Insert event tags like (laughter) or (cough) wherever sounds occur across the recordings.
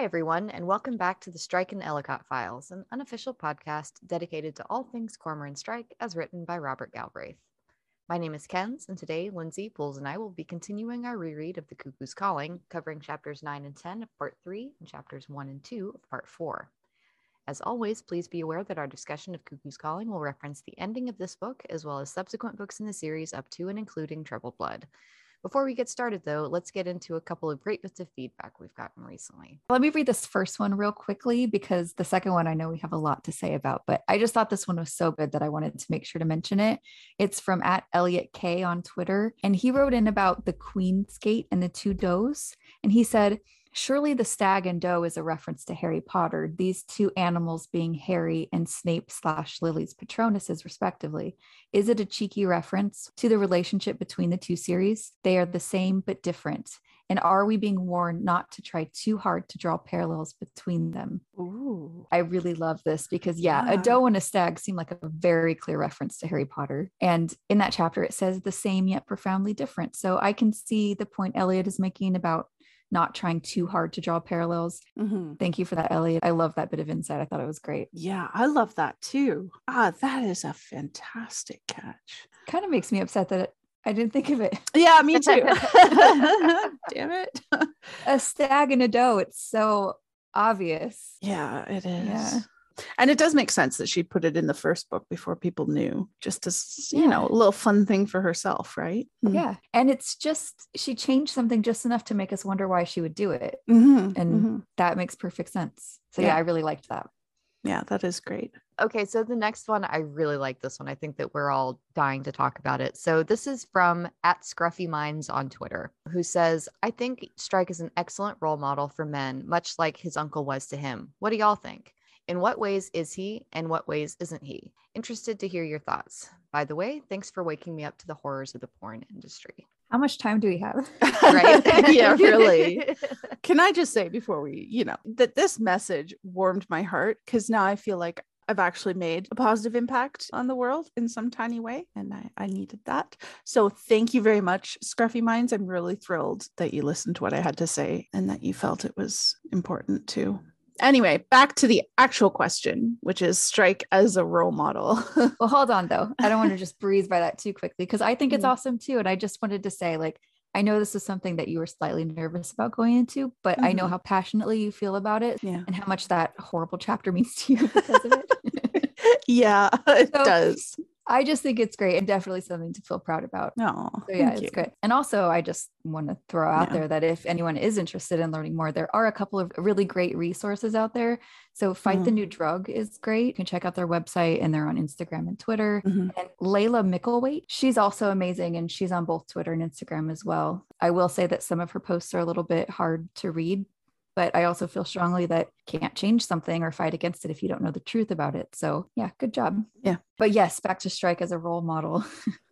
Hi, everyone, and welcome back to the Strike and Ellacott Files, an unofficial podcast dedicated to all things Cormoran Strike as written by Robert Galbraith. My name is Kens, and today Lindsay, Pools, and I will be continuing our reread of The Cuckoo's Calling, covering chapters 9 and 10 of Part 3 and chapters 1 and 2 of Part 4. As always, please be aware that our discussion of Cuckoo's Calling will reference the ending of this book as well as subsequent books in the series up to and including Troubled Blood. Before we get started, though, let's get into a couple of great bits of feedback we've gotten recently. Let me read this first one real quickly because the second one I know we have a lot to say about, but I just thought this one was so good that I wanted to make sure to mention it. It's from at Elliot K on Twitter, and he wrote in about the Queen's Gate and the two does. And he said, Surely the stag and doe is a reference to Harry Potter, these two animals being Harry and Snape slash Lily's Patronuses, respectively. Is it a cheeky reference to the relationship between the two series? They are the same but different. And are we being warned not to try too hard to draw parallels between them? Ooh. I really love this because, yeah, Yeah. a doe and a stag seem like a very clear reference to Harry Potter. And in that chapter, it says the same yet profoundly different. So I can see the point Elliot is making about not trying too hard to draw parallels. Mhm. Thank you for that, Elliot. I love that bit of insight. I thought it was great. Yeah, I love that too. Ah, that is a fantastic catch. Kind of makes me upset that I didn't think of it. (laughs) Yeah, me too. (laughs) Damn it. A stag and a doe. It's so obvious. Yeah, it is. Yeah. And it does make sense that she put it in the first book before people knew, just as, you know, a little fun thing for herself, right? Yeah. And it's just, she changed something just enough to make us wonder why she would do it. Mhm, And mhm. that makes perfect sense. So, yeah, Yeah. I really liked that. yeah, that is great. Okay, so the next one, I really like this one. I think that we're all dying to talk about it. So this is from at Scruffy Minds on Twitter, who says, I think Strike is an excellent role model for men, much like his uncle was to him. What do y'all think? In what ways is he, and what ways isn't he? Interested to hear your thoughts. By the way, thanks for waking me up to the horrors of the porn industry. How much time do we have? (laughs) Right? (laughs) yeah, really. (laughs) Can I just say before we, you know, that this message warmed my heart because now I feel like I've actually made a positive impact on the world in some tiny way, and I, I needed that. So thank you very much, Scruffy Minds. I'm really thrilled that you listened to what I had to say and that you felt it was important too. Anyway, back to the actual question, which is strike as a role model. (laughs) Well, hold on though. I don't want to just breeze by that too quickly because I think it's Mm. awesome too. And I just wanted to say, like, I know this is something that you were slightly nervous about going into, but I know Mhm. how passionately you feel about it yeah. and how much that horrible chapter means to you because of it. (laughs) yeah, it So- does. I just think it's great and definitely something to feel proud about. No, So yeah, it's good. And also, I just want to throw out Yeah. there that if anyone is interested in learning more, there are a couple of really great resources out there. So Fight the Mhm. New Drug is great. You can check out their website and they're on Instagram and Twitter. Mhm. And Laila Mickelwait, she's also amazing and she's on both Twitter and Instagram as well. I will say that some of her posts are a little bit hard to read, but I also feel strongly that can't change something or fight against it if you don't know the truth about it. So, yeah, good job. Yeah. But yes, back to Strike as a role model.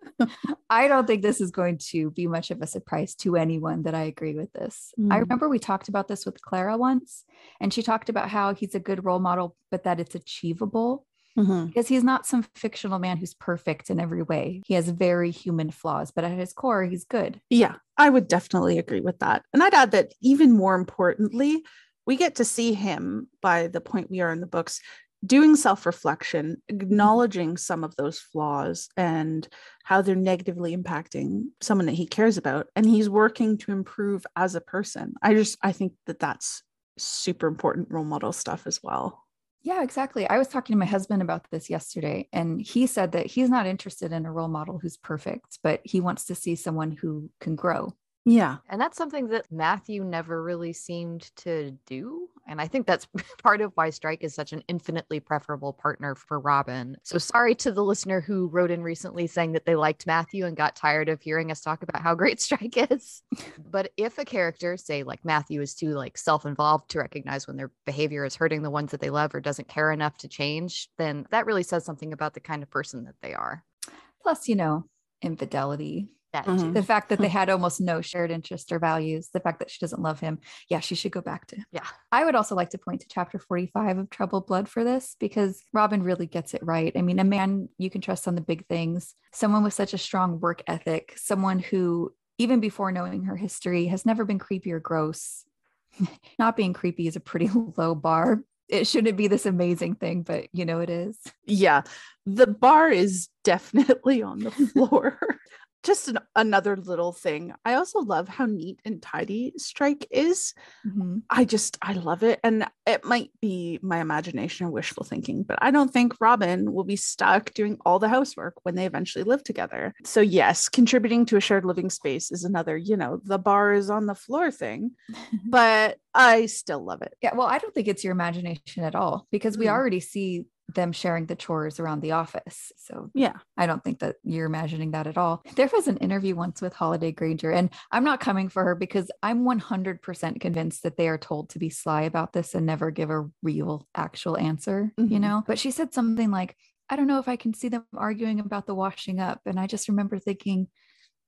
(laughs) I don't think this is going to be much of a surprise to anyone that I agree with this. I Mm. remember we talked about this with Clara once, and she talked about how he's a good role model, but that it's achievable Mhm. because he's not some fictional man who's perfect in every way. He has very human flaws, but at his core, he's good. Yeah, I would definitely agree with that. And I'd add that even more importantly, we get to see him by the point we are in the books doing self reflection, acknowledging some of those flaws and how they're negatively impacting someone that he cares about. And he's working to improve as a person. I just, I think that that's super important role model stuff as well. Yeah, exactly. I was talking to my husband about this yesterday, and he said that he's not interested in a role model who's perfect, but he wants to see someone who can grow. Yeah. And that's something that Matthew never really seemed to do. And I think that's (laughs) part of why Strike is such an infinitely preferable partner for Robin. So sorry to the listener who wrote in recently saying that they liked Matthew and got tired of hearing us talk about how (laughs) great Strike is. but if a character, say like Matthew, is too like self-involved to recognize when their behavior is hurting the ones that they love or doesn't care enough to change, then that really says something about the kind of person that they are. Plus, you know, infidelity, That Mhm. too. the fact that they had almost no shared interests or values, the fact that she doesn't love him. Yeah, she should go back to. Yeah. I would also like to point to chapter 45 of Troubled Blood for this because Robin really gets it right. I mean, a man you can trust on the big things, someone with such a strong work ethic, someone who, even before knowing her history, has never been creepy or gross. (laughs) Not being creepy is a pretty (laughs) low bar. It shouldn't be this amazing thing, but you know it is. Yeah. The bar is definitely on the (laughs) floor just an, another little thing. I also love how neat and tidy Strike is. Mm-hmm. I just, I love it. And it might be my imagination or wishful thinking, but I don't think Robin will be stuck doing all the housework when they eventually live together. So, yes, contributing to a shared living space is another, you know, the bar is on the floor thing, (laughs) but I still love it. Yeah. Well, I don't think it's your imagination at all because we mm. already see them sharing the chores around the office. So, yeah, I don't think that you're imagining that at all. There was an interview once with Holliday Grainger, and I'm not coming for her because I'm 100% convinced that they are told to be sly about this and never give a real, actual answer, mm-hmm. you know? But she said something like, I don't know if I can see them arguing about the washing up. And I just remember thinking,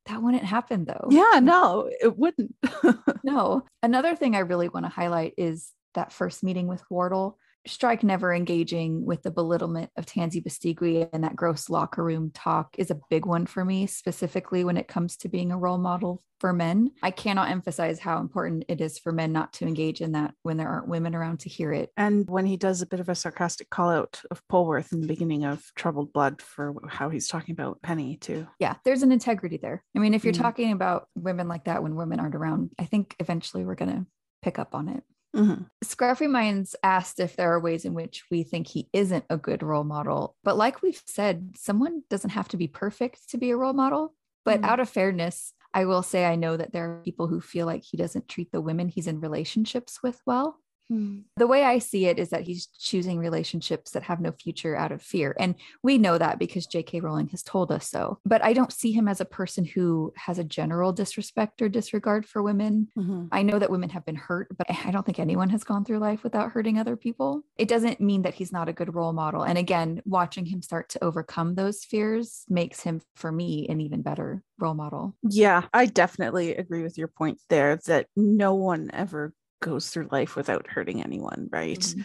that wouldn't happen though. Yeah, no, it wouldn't. (laughs) no. Another thing I really want to highlight is that first meeting with Wardle Strike never engaging with the belittlement of Tansy Bestigui and that gross locker room talk is a big one for me, specifically when it comes to being a role model for men. I cannot emphasize how important it is for men not to engage in that when there aren't women around to hear it. And when he does a bit of a sarcastic call out of Polwarth in the beginning of Troubled Blood for how he's talking about Penny, too. Yeah, there's an integrity there. I mean, if you're mm talking about women like that when women aren't around, I think eventually we're going to pick up on it. Mm-hmm. Scruffy Minds asked if there are ways in which we think he isn't a good role model. But like we've said, someone doesn't have to be perfect to be a role model. But mm-hmm. out of fairness, I will say I know that there are people who feel like he doesn't treat the women he's in relationships with well. Hmm. The way I see it is that he's choosing relationships that have no future out of fear. And we know that because J.K. Rowling has told us so. But I don't see him as a person who has a general disrespect or disregard for women. Mm-hmm. I know that women have been hurt, but (laughs) I don't think anyone has gone through life without hurting other people. It doesn't mean that he's not a good role model. And again, watching him start to overcome those fears makes him, for me, an even better role model. Yeah, I definitely agree with your point there that no one ever goes through life without hurting anyone, right? Mm-hmm.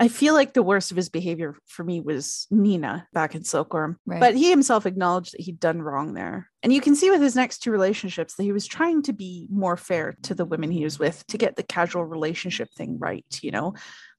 I feel like the worst of his behavior for me was Nina back in Silkworm, right. but he himself acknowledged that he'd done wrong there. And you can see with his next two relationships that he was trying to be more fair to the women he was with to get the casual relationship thing right. You know,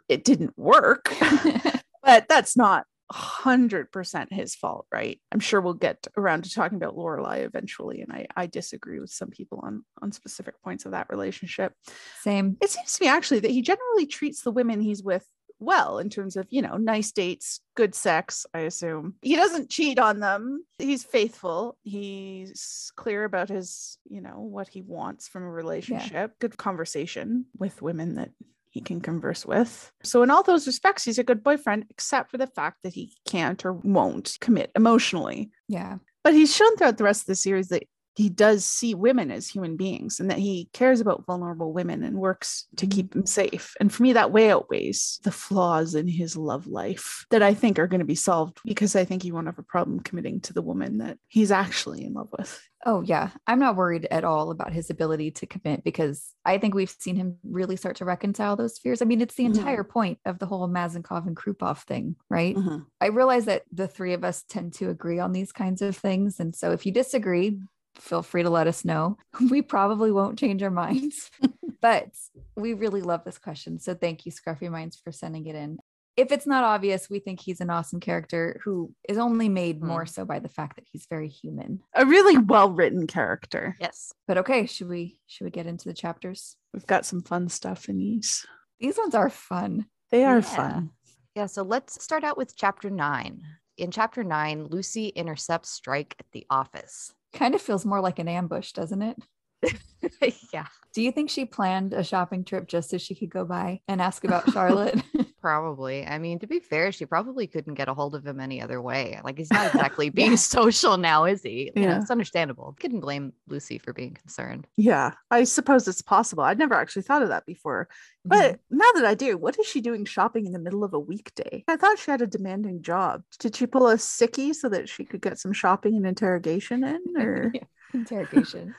it didn't work, (laughs) but that's not 100% his fault, right? I'm sure we'll get around to talking about Lorelei eventually, and I, I disagree with some people on on specific points of that relationship. Same. It seems to me actually that he generally treats the women he's with well in terms of you know nice dates good sex i assume he doesn't cheat on them he's faithful he's clear about his you know what he wants from a relationship yeah. good conversation with women that he can converse with. So, in all those respects, he's a good boyfriend, except for the fact that he can't or won't commit emotionally. Yeah. But he's shown throughout the rest of the series that he does see women as human beings and that he cares about vulnerable women and works to mm-hmm. keep them safe. And for me, that way outweighs the flaws in his love life that I think are going to be solved because I think he won't have a problem committing to the woman that he's actually in love with. Oh, yeah. I'm not worried at all about his ability to commit because I think we've seen him really start to reconcile those fears. I mean, it's the mm-hmm. entire point of the whole Mazenkov and Krupov thing, right? Mm-hmm. I realize that the three of us tend to agree on these kinds of things. And so if you disagree, feel free to let us know. (laughs) We probably won't change our minds, (laughs) but we really love this question. So thank you, Scruffy Minds, for sending it in. If it's not obvious, we think he's an awesome character who is only made mm. more so by the fact that he's very human. A really well-written character. Yes. But okay, should we should we get into the chapters? We've got some fun stuff in these. These ones are fun. They are yeah. fun. Yeah, so let's start out with chapter 9. In chapter 9, Lucy intercepts Strike at the office. Kind of feels more like an ambush, doesn't it? (laughs) yeah. Do you think she planned a shopping trip just so she could go by and ask about Charlotte? (laughs) probably. I mean, to be fair, she probably couldn't get a hold of him any other way. Like he's not (laughs) exactly being social now, is he? Yeah. You know, it's understandable. Couldn't blame Lucy for being concerned. Yeah, I suppose it's possible. I'd never actually thought of that before. But mm-hmm. now that I do, what is she doing shopping in the middle of a weekday? I thought she had a demanding job. Did she pull a sickie so that she could get some shopping and interrogation in (laughs) or yeah interrogation.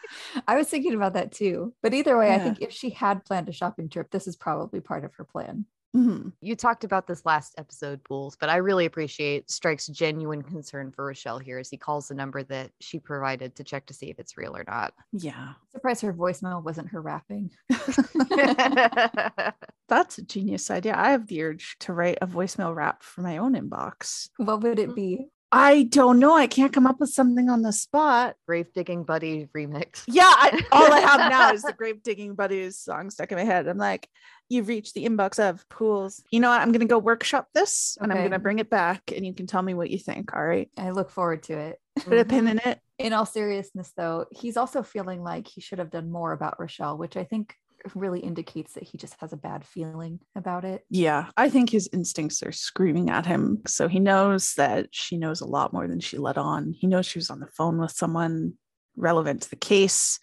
I was thinking about that too. But either way, yeah. I think if she had planned a shopping trip, this is probably part of her plan. Mhm. You talked about this last episode, Pools, but I really appreciate Strike's genuine concern for Rochelle here as he calls the number that she provided to check to see if it's real or not. Yeah. Surprised her voicemail wasn't her rapping. (laughs) (laughs) That's a genius idea. I have the urge to write a voicemail rap for my own inbox. What would it be? I don't know. I can't come up with something on the spot. Grave digging buddy remix. Yeah, I, (laughs) all I have now is the Grave Digging Buddies song stuck in my head. I'm like, you've reached the inbox of pools. You know what? I'm going to go workshop this and I'm going to bring it back and you can tell me what you think. All right. I look forward to it. Put a pin in it. In all seriousness, though, he's also feeling like he should have done more about Rochelle, which I think really indicates that he just has a bad feeling about it. Yeah, I think his instincts are screaming at him. So he knows that she knows a lot more than she let on. He knows she was on the phone with someone relevant to the case.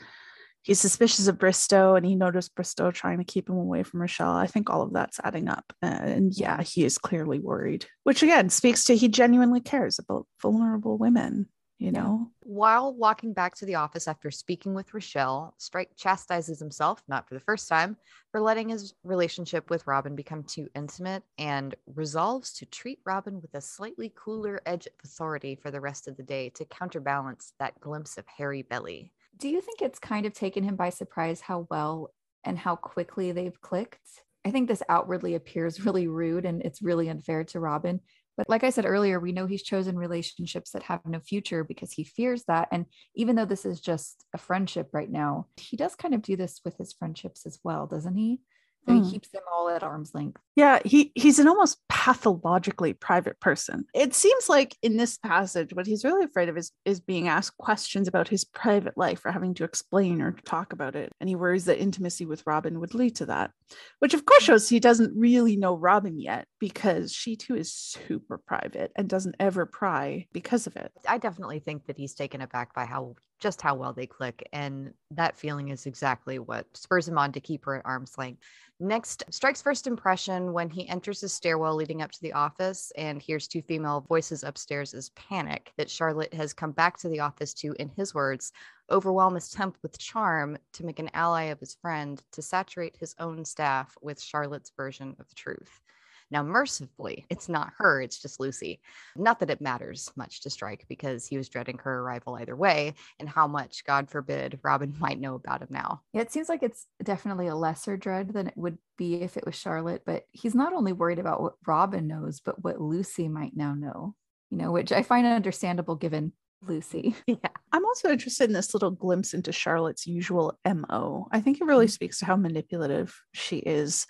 He's suspicious of Bristow and he noticed Bristow trying to keep him away from Rochelle. I think all of that's adding up. And yeah, he is clearly worried, which again speaks to he genuinely cares about vulnerable women, you know? While walking back to the office after speaking with Rochelle, Strike chastises himself, not for the first time, for letting his relationship with Robin become too intimate and resolves to treat Robin with a slightly cooler edge of authority for the rest of the day to counterbalance that glimpse of hairy belly. Do you think it's kind of taken him by surprise how well and how quickly they've clicked? I think this outwardly appears really rude and it's really unfair to Robin. But like I said earlier, we know he's chosen relationships that have no future because he fears that. And even though this is just a friendship right now, he does kind of do this with his friendships as well, doesn't he? So Hmm. he keeps them all at arm's length. Yeah, he he's an almost pathologically private person. It seems like in this passage, what he's really afraid of is is being asked questions about his private life or having to explain or talk about it. And he worries that intimacy with Robin would lead to that, which of course shows he doesn't really know Robin yet because she too is super private and doesn't ever pry because of it. I definitely think that he's taken aback by how just how well they click. And that feeling is exactly what spurs him on to keep her at arm's length. Next, Strike's first impression when he enters the stairwell leading up to the office and hears two female voices upstairs is panic that Charlotte has come back to the office to, in his words, overwhelm his temp with charm to make an ally of his friend to saturate his own staff with Charlotte's version of the truth. Now, mercifully, it's not her, it's just Lucy. Not that it matters much to Strike because he was dreading her arrival either way, and how much, God forbid, Robin (laughs) might know about him now. Yeah, it seems like it's definitely a lesser dread than it would be if it was Charlotte, but he's not only worried about what Robin knows, but what Lucy might now know, you know, which I find understandable given Lucy. (laughs) Yeah. I'm also interested in this little glimpse into Charlotte's usual MO. I think it really Mhm. speaks to how manipulative she is.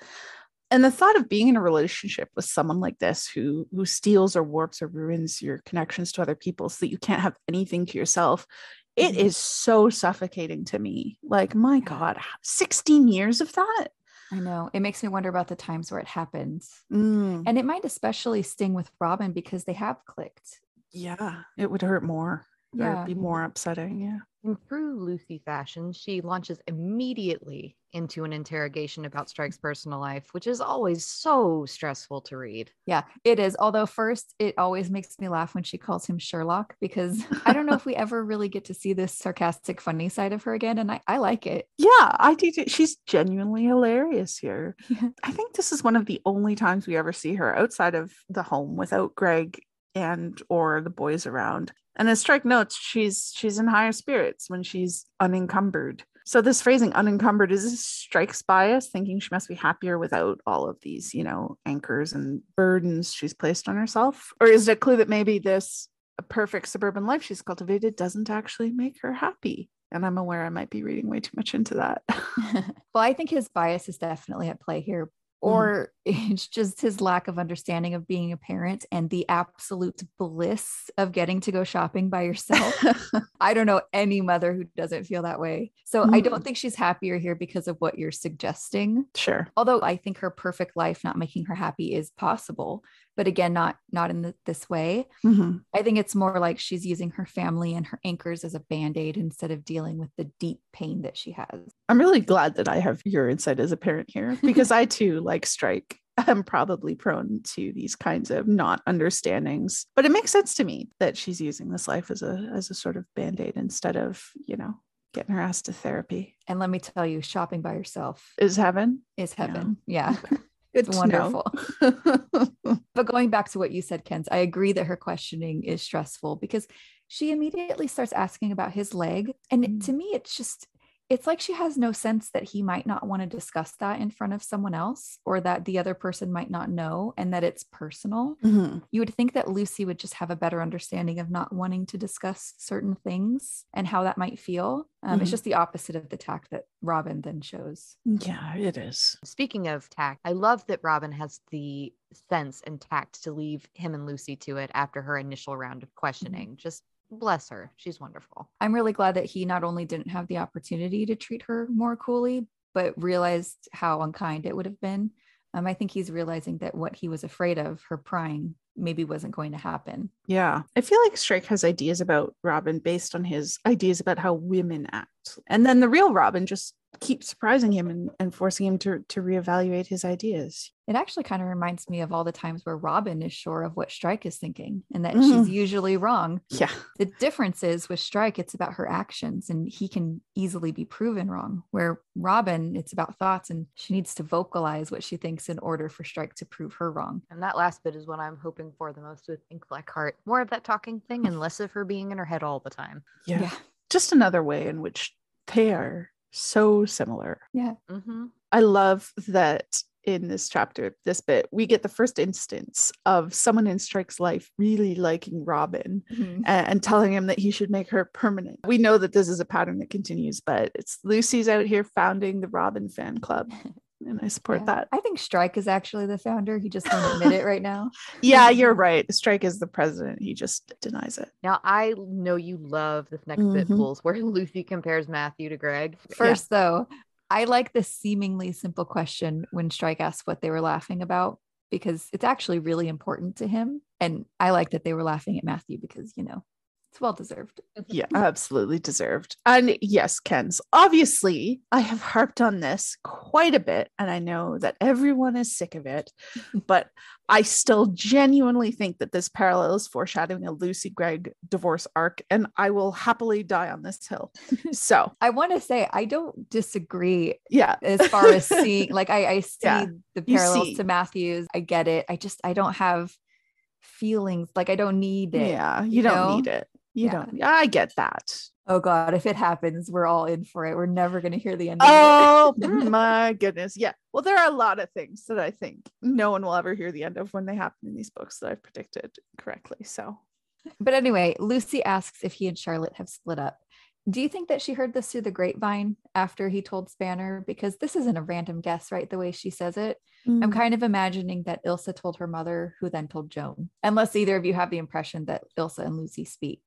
And the thought of being in a relationship with someone like this who who steals or warps or ruins your connections to other people so that you can't have anything to yourself, it Mhm. is so suffocating to me. Like, my God, 16 years of that? I know. It makes me wonder about the times where it happens. Mm, And it might especially sting with Robin because they have clicked. yeah, it would hurt more. Or Yeah. be more upsetting. Yeah. In true Lucy fashion, she launches immediately into an interrogation about Strike's personal life, which is always so stressful to read. Yeah, it is. Although, first, it always makes me laugh when she calls him Sherlock because I don't know if we (laughs) ever really get to see this sarcastic, funny side of her again. And I, I like it. Yeah, I do. too. She's genuinely hilarious here. Yeah. (laughs) I think this is one of the only times we ever see her outside of the home without Greg and or the boys around. And as Strike notes, she's she's in higher spirits when she's unencumbered. So this phrasing unencumbered is Strike's bias, thinking she must be happier without all of these, you know, anchors and burdens she's placed on herself? Or is it a clue that maybe this perfect suburban life she's cultivated doesn't actually make her happy? And I'm aware I might be reading way too much into that. (laughs) well, I think his bias is definitely at play here. Or (laughs) it's just his lack of understanding of being a parent and the absolute bliss of getting to go shopping by yourself. (laughs) I don't know any mother who doesn't feel that way. So I don't Mhm. think she's happier here because of what you're suggesting. sure. Although I think her perfect life not making her happy is possible, but again, not not in the, this way. Mhm. I think it's more like she's using her family and her anchors as a band-aid instead of dealing with the deep pain that she has. I'm really glad that I have your insight as a parent here (laughs) because I too, like Strike, I'm probably prone to these kinds of not understandings. But it makes sense to me that she's using this life as a as a sort of band-aid instead of, you know, getting her ass to therapy. And let me tell you, shopping by yourself Is heaven? is Yeah. heaven. Yeah. Good Wonderful. (laughs) But going back to what you said, Kens, I agree that her questioning is stressful because she immediately starts asking about his leg. And Mm. to me, it's just, it's like she has no sense that he might not want to discuss that in front of someone else or that the other person might not know and that it's personal. Mhm. You would think that Lucy would just have a better understanding of not wanting to discuss certain things and how that might feel. Um, It's Mhm. just the opposite of the tact that Robin then shows. Yeah, it is. Speaking of tact, I love that Robin has the sense and tact to leave him and Lucy to it after her initial round of questioning. Just bless her. She's wonderful. I'm really glad that he not only didn't have the opportunity to treat her more coolly, but realized how unkind it would have been. Um, I think he's realizing that what he was afraid of, her prying, maybe wasn't going to happen. Yeah. I feel like Strike has ideas about Robin based on his ideas about how women act. And then the real Robin just keeps surprising him and, and forcing him to, to reevaluate his ideas. It actually kind of reminds me of all the times where Robin is sure of what Strike is thinking and that Mhm. she's usually wrong. Yeah. The difference is with Strike, it's about her actions and he can easily be proven wrong. Where Robin, it's about thoughts and she needs to vocalize what she thinks in order for Strike to prove her wrong. And that last bit is what I'm hoping for the most with Ink Black Heart. More of that talking thing and less of her being in her head all the time. Yeah. Just another way in which they are so similar. Mm-hmm. I love that in this chapter, this bit, we get the first instance of someone in Strike's life really liking Robin Mhm. a- and, telling him that he should make her permanent. We know that this is a pattern that continues, but it's Lucy's out here founding the Robin fan club. (laughs) And I support Yeah. that. I think Strike is actually the founder. He just won't admit it right now. (laughs) Yeah, you're (laughs) right. Strike is the president. He just denies it. Now I know you love this next bit Mhm. Pools where (laughs) Lucy compares Matthew to Greg. First, though, I like this seemingly simple question when Strike asks what they were laughing about because it's actually really important to him. And I like that they were laughing at Matthew because, you know, it's well deserved. Yeah, (laughs) absolutely deserved. And yes, Ken's obviously, I have harped on this quite a bit, and I know that everyone is sick of it, (laughs) but I still genuinely think that this parallel is foreshadowing a Lucy Greg divorce arc, and I will happily die on this hill. (laughs) So, I want to say I don't disagree yeah, as far as seeing like I, I see Yeah, the parallels see. to Matthews. I get it. I just I don't have feelings like I don't need it. yeah, you, you don't know? need it. You Yeah. don't. I get that. Oh God, if it happens, we're all in for it. We're never gonna hear the end of it. Oh (laughs) my goodness. Yeah. Well, there are a lot of things that I think no one will ever hear the end of when they happen in these books that I've predicted correctly. So, But anyway, Lucy asks if he and Charlotte have split up. Do you think that she heard this through the grapevine after he told Spanner? Because this isn't a random guess, right? The way she says it. Mm. I'm kind of imagining that Ilsa told her mother, who then told Joan, unless either of you have the impression that Ilsa and Lucy speak.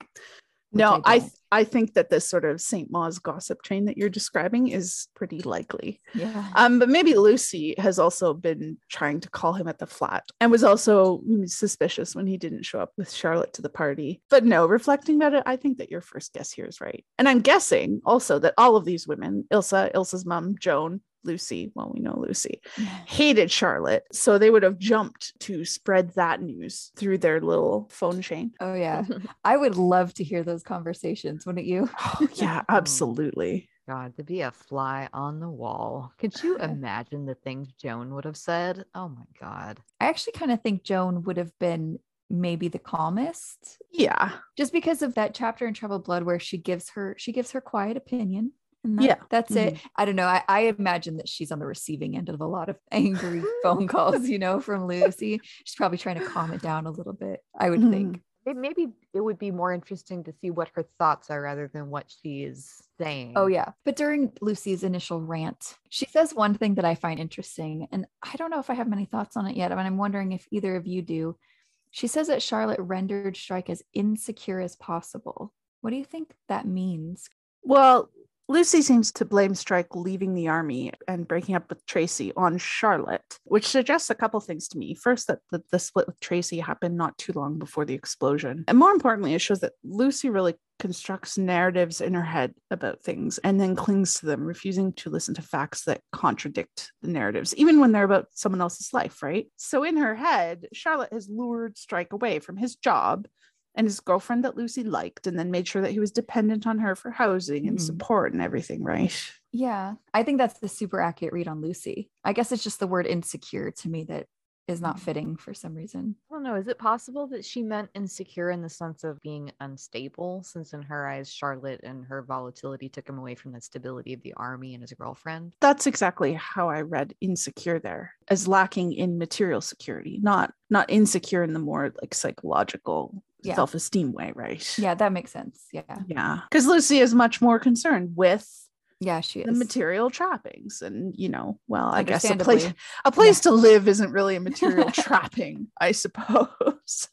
No, I don't. th- I think that this sort of St. Mawes gossip train that you're describing is pretty likely. Yeah. Um, but maybe Lucy has also been trying to call him at the flat and was also suspicious when he didn't show up with Charlotte to the party. But no, reflecting about it, I think that your first guess here is right. And I'm guessing also that all of these women, Ilsa, Ilsa's mom, Joan, Lucy, well, we know Lucy, hated Charlotte. So they would have jumped to spread that news through their little phone chain. Oh yeah. (laughs) I would love to hear those conversations, wouldn't you? Oh, (laughs) yeah, (laughs) oh absolutely. God, to be a fly on the wall. Could you imagine the things Joan would have said? Oh my God. I actually kind of think Joan would have been maybe the calmest Yeah. just because of that chapter in troubled blood where she gives her she gives her quiet opinion and that- Yeah. that's it. I don't know. I, I imagine that she's on the receiving end of a lot of (laughs) angry phone calls you know from lucy. (laughs) She's probably trying to calm it down a little bit i would Mhm. think. May- Maybe it would be more interesting to see what her thoughts are rather than what she is saying. oh yeah. But during lucy's initial rant she says one thing that i find interesting and i don't know if i have many thoughts on it yet but i'm wondering if either of you do. She says that charlotte rendered strike as insecure as possible. What do you think that means? Well, Lucy seems to blame Strike leaving the army and breaking up with Tracy on Charlotte, which suggests a couple things to me. First, that the, the split with Tracy happened not too long before the explosion. And more importantly, it shows that Lucy really constructs narratives in her head about things and then clings to them, refusing to listen to facts that contradict the narratives, even when they're about someone else's life, right? So in her head, Charlotte has lured Strike away from his job and his girlfriend that Lucy liked, and then made sure that he was dependent on her for housing and Mhm. support and everything, right? Yeah, I think that's the super accurate read on Lucy. I guess it's just the word insecure to me that is not fitting for some reason. I don't know. Is it possible that she meant insecure in the sense of being unstable? Since in her eyes, Charlotte and her volatility took him away from the stability of the army and his girlfriend. That's exactly how I read insecure there as lacking in material security, not not insecure in the more like psychological Yeah. self-esteem way, right? Yeah, that makes sense. Yeah. Yeah. Because Lucy is much more concerned with Yeah, she the material trappings. And you know, well, I guess a place a place to live isn't really a material (laughs) trapping, I suppose.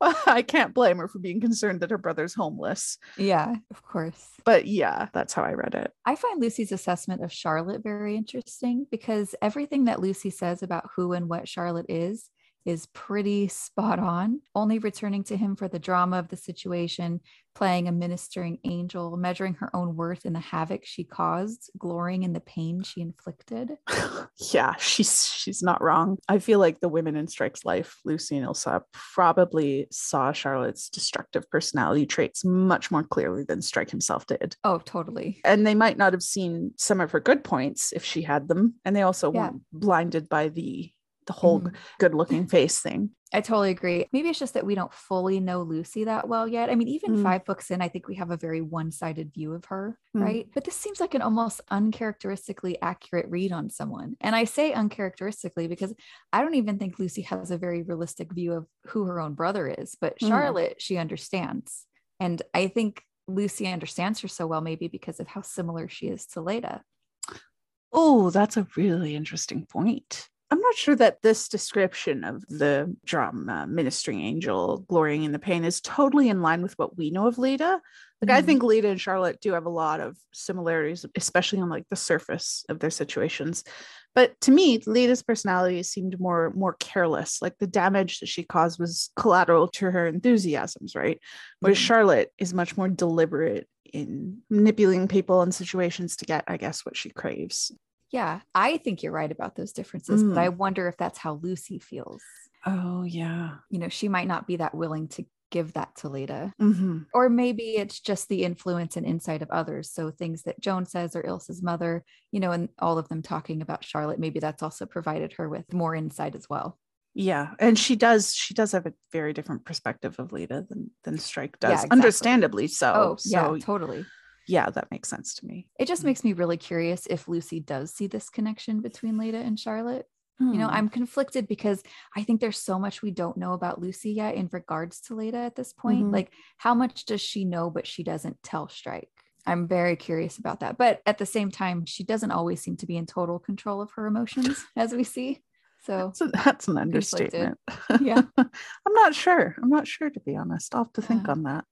(laughs) I can't blame her for being concerned that her brother's homeless. Yeah, of course. But yeah, that's how I read it. I find Lucy's assessment of Charlotte very interesting because everything that Lucy says about who and what Charlotte is is pretty spot on. Only returning to him for the drama of the situation, playing a ministering angel, measuring her own worth in the havoc she caused, glorying in the pain she inflicted. (laughs) yeah, she's she's not wrong. I feel like the women in Strike's life, Lucy and Ilsa, probably saw Charlotte's destructive personality traits much more clearly than Strike himself did. Oh, totally. And they might not have seen some of her good points if she had them. And they also Yeah. weren't blinded by the the whole Mhm. good looking face thing. I totally agree. Maybe it's just that we don't fully know Lucy that well yet. I mean, even Mm. five books in, I think we have a very one sided view of her, Mm. right? But this seems like an almost uncharacteristically accurate read on someone. And I say uncharacteristically because I don't even think Lucy has a very realistic view of who her own brother is, but Mm. Charlotte, she understands. And I think Lucy understands her so well, maybe because of how similar she is to Leda. Oh, that's a really interesting point. I'm not sure that this description of the drama ministering angel glorying in the pain is totally in line with what we know of Leda. Like I Mhm. think Leda and Charlotte do have a lot of similarities, especially on like the surface of their situations. But to me, Leda's personality seemed more more careless. Like the damage that she caused was collateral to her enthusiasms, right? Whereas Mhm. Charlotte is much more deliberate in manipulating people and situations to get, I guess, what she craves. Yeah, I think you're right about those differences, but I wonder if that's how Lucy feels. Oh yeah. you know, she might not be that willing to give that to Leda. hmm Or maybe it's just the influence and insight of others. So things that Joan says or Ilsa's mother, you know, and all of them talking about Charlotte, maybe that's also provided her with more insight as well. Yeah, and she does. She does have a very different perspective of Leda than than Strike does. exactly. Understandably so. Oh, so yeah, totally. Yeah, that makes sense to me. It just makes me really curious if Lucy does see this connection between Leda and Charlotte. You know, Hmm. I'm conflicted because I think there's so much we don't know about Lucy yet in regards to Leda at this point. Mhm. Like, how much does she know, but she doesn't tell Strike? I'm very curious about that. But at the same time, she doesn't always seem to be in total control of her emotions, (laughs) as we see. So, So that's an understatement. (laughs) Yeah. (laughs) I'm not sure. I'm not sure to be honest. I'll have to think Yeah. on that.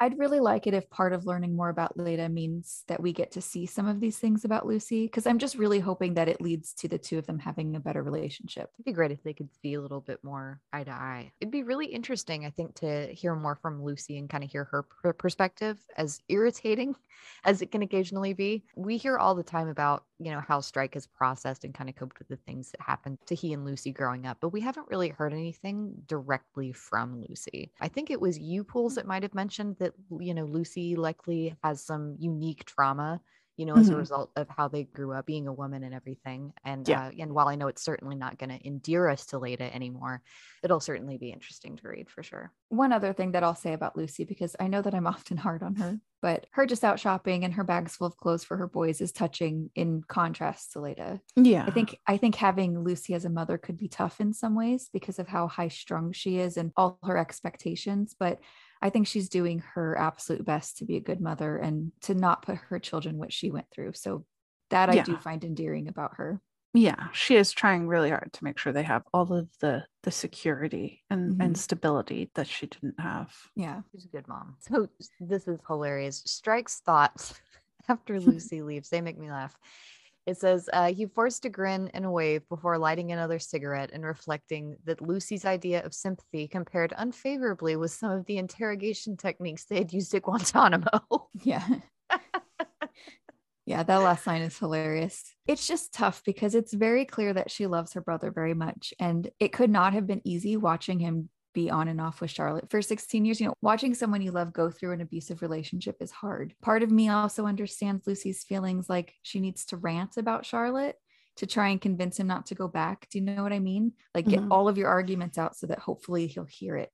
I'd really like it if part of learning more about Leda means that we get to see some of these things about Lucy, because I'm just really hoping that it leads to the two of them having a better relationship. It'd be great if they could see a little bit more eye to eye. It'd be really interesting, I think, to hear more from Lucy and kind of hear her per- perspective, as irritating (laughs) as it can occasionally be. We hear all the time about, you know, how Strike has processed and kind of coped with the things that happened to he and Lucy growing up, but we haven't really heard anything directly from Lucy. I think it was you, Pools, mm. that might have mentioned that, you know, Lucy likely has some unique trauma you know, as a Mhm. result of how they grew up being a woman and everything. And Yeah. uh, and while I know it's certainly not going to endear us to Leda anymore, it'll certainly be interesting to read for sure. One other thing that I'll say about Lucy, because I know that I'm (laughs) often hard on her, but her just out shopping and her bags full of clothes for her boys is touching in contrast to Leda. Yeah. I think I think having Lucy as a mother could be tough in some ways because of how high strung she is and all her expectations. But I think she's doing her absolute best to be a good mother and to not put her children what she went through. So that I do find endearing about her. yeah, she is trying really hard to make sure they have all of the the security and and Mhm. stability that she didn't have. Yeah. She's a good mom. So this is hilarious. Strike's thoughts (laughs) after (laughs) Lucy leaves, they make me laugh. It says, uh, he forced a grin and a wave before lighting another cigarette and reflecting that Lucy's idea of sympathy compared unfavorably with some of the interrogation techniques they had used at Guantanamo. (laughs) Yeah. yeah, that last line is hilarious. It's just tough because it's very clear that she loves her brother very much. And it could not have been easy watching him be on and off with Charlotte for 16 years. You know, watching someone you love go through an abusive relationship is hard. Part of me also understands Lucy's feelings like she needs to rant about Charlotte to try and convince him not to go back. Do you know what I mean? Like, get Mhm. all of your arguments out so that hopefully he'll hear it.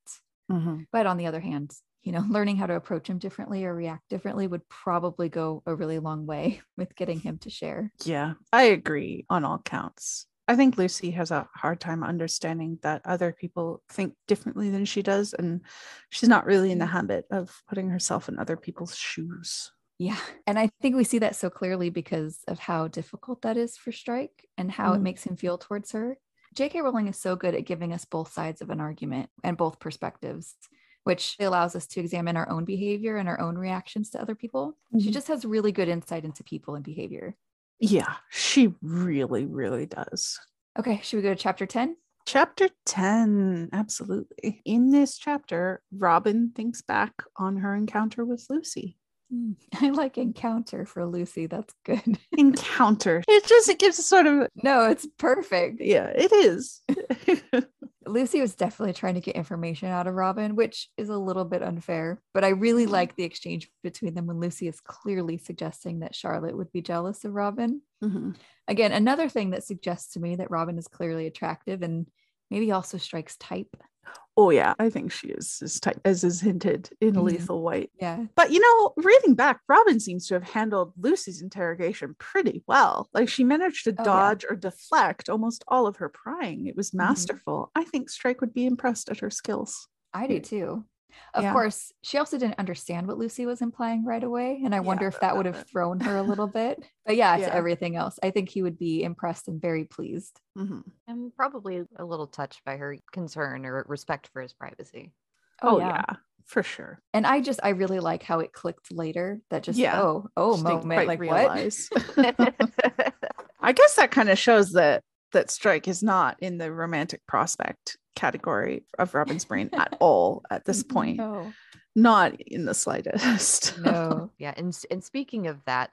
Mhm. But on the other hand, you know, (laughs) learning how to approach him differently or react differently would probably go a really long way (laughs) with getting him to share. Yeah, I agree on all counts. I think Lucy has a hard time understanding that other people think differently than she does. And she's not really in the habit of putting herself in other people's shoes. Yeah. And I think we see that so clearly because of how difficult that is for Strike and how it Mhm. makes him feel towards her. J.K. Rowling is so good at giving us both sides of an argument and both perspectives, which allows us to examine our own behavior and our own reactions to other people. She Mhm. just has really good insight into people and behavior. Yeah, she really, really does. Okay. Should we go to chapter 10? Chapter 10, absolutely. In this chapter, Robin thinks back on her encounter with Lucy. Hmm, (laughs) I like encounter for Lucy. That's good. (laughs) Encounter. It just it gives a sort of no, it's perfect. yeah, it is. (laughs) Lucy was definitely trying to get information out of Robin, which is a little bit unfair. But I really Mhm. like the exchange between them when Lucy is clearly suggesting that Charlotte would be jealous of Robin. Mhm. Again, another thing that suggests to me that Robin is clearly attractive and maybe also strikes type. Oh yeah, I think she is as type as is hinted in Mhm. Lethal White. Yeah. But you know, reading back, Robin seems to have handled Lucy's interrogation pretty well. Like she managed to Oh, yeah. dodge or deflect almost all of her prying. It was Mhm. masterful. I think Strike would be impressed at her skills. I do too. Of Yeah. course, she also didn't understand what Lucy was implying right away. And I wonder Yeah, if that would have thrown her a little bit. But yeah, to everything else, I think he would be impressed and very pleased. Mhm. And probably a little touched by her concern or respect for his privacy. Oh, yeah. for sure. And I just, I really like how it clicked later that just, Yeah. oh, oh, She didn't moment. quite Like what? realize. (laughs) I guess that kind of shows that that Strike is not in the romantic prospect category of Robin's brain (laughs) at all at this mm-hmm. point. No. Not in the slightest. (laughs) no. Yeah, and and speaking of that,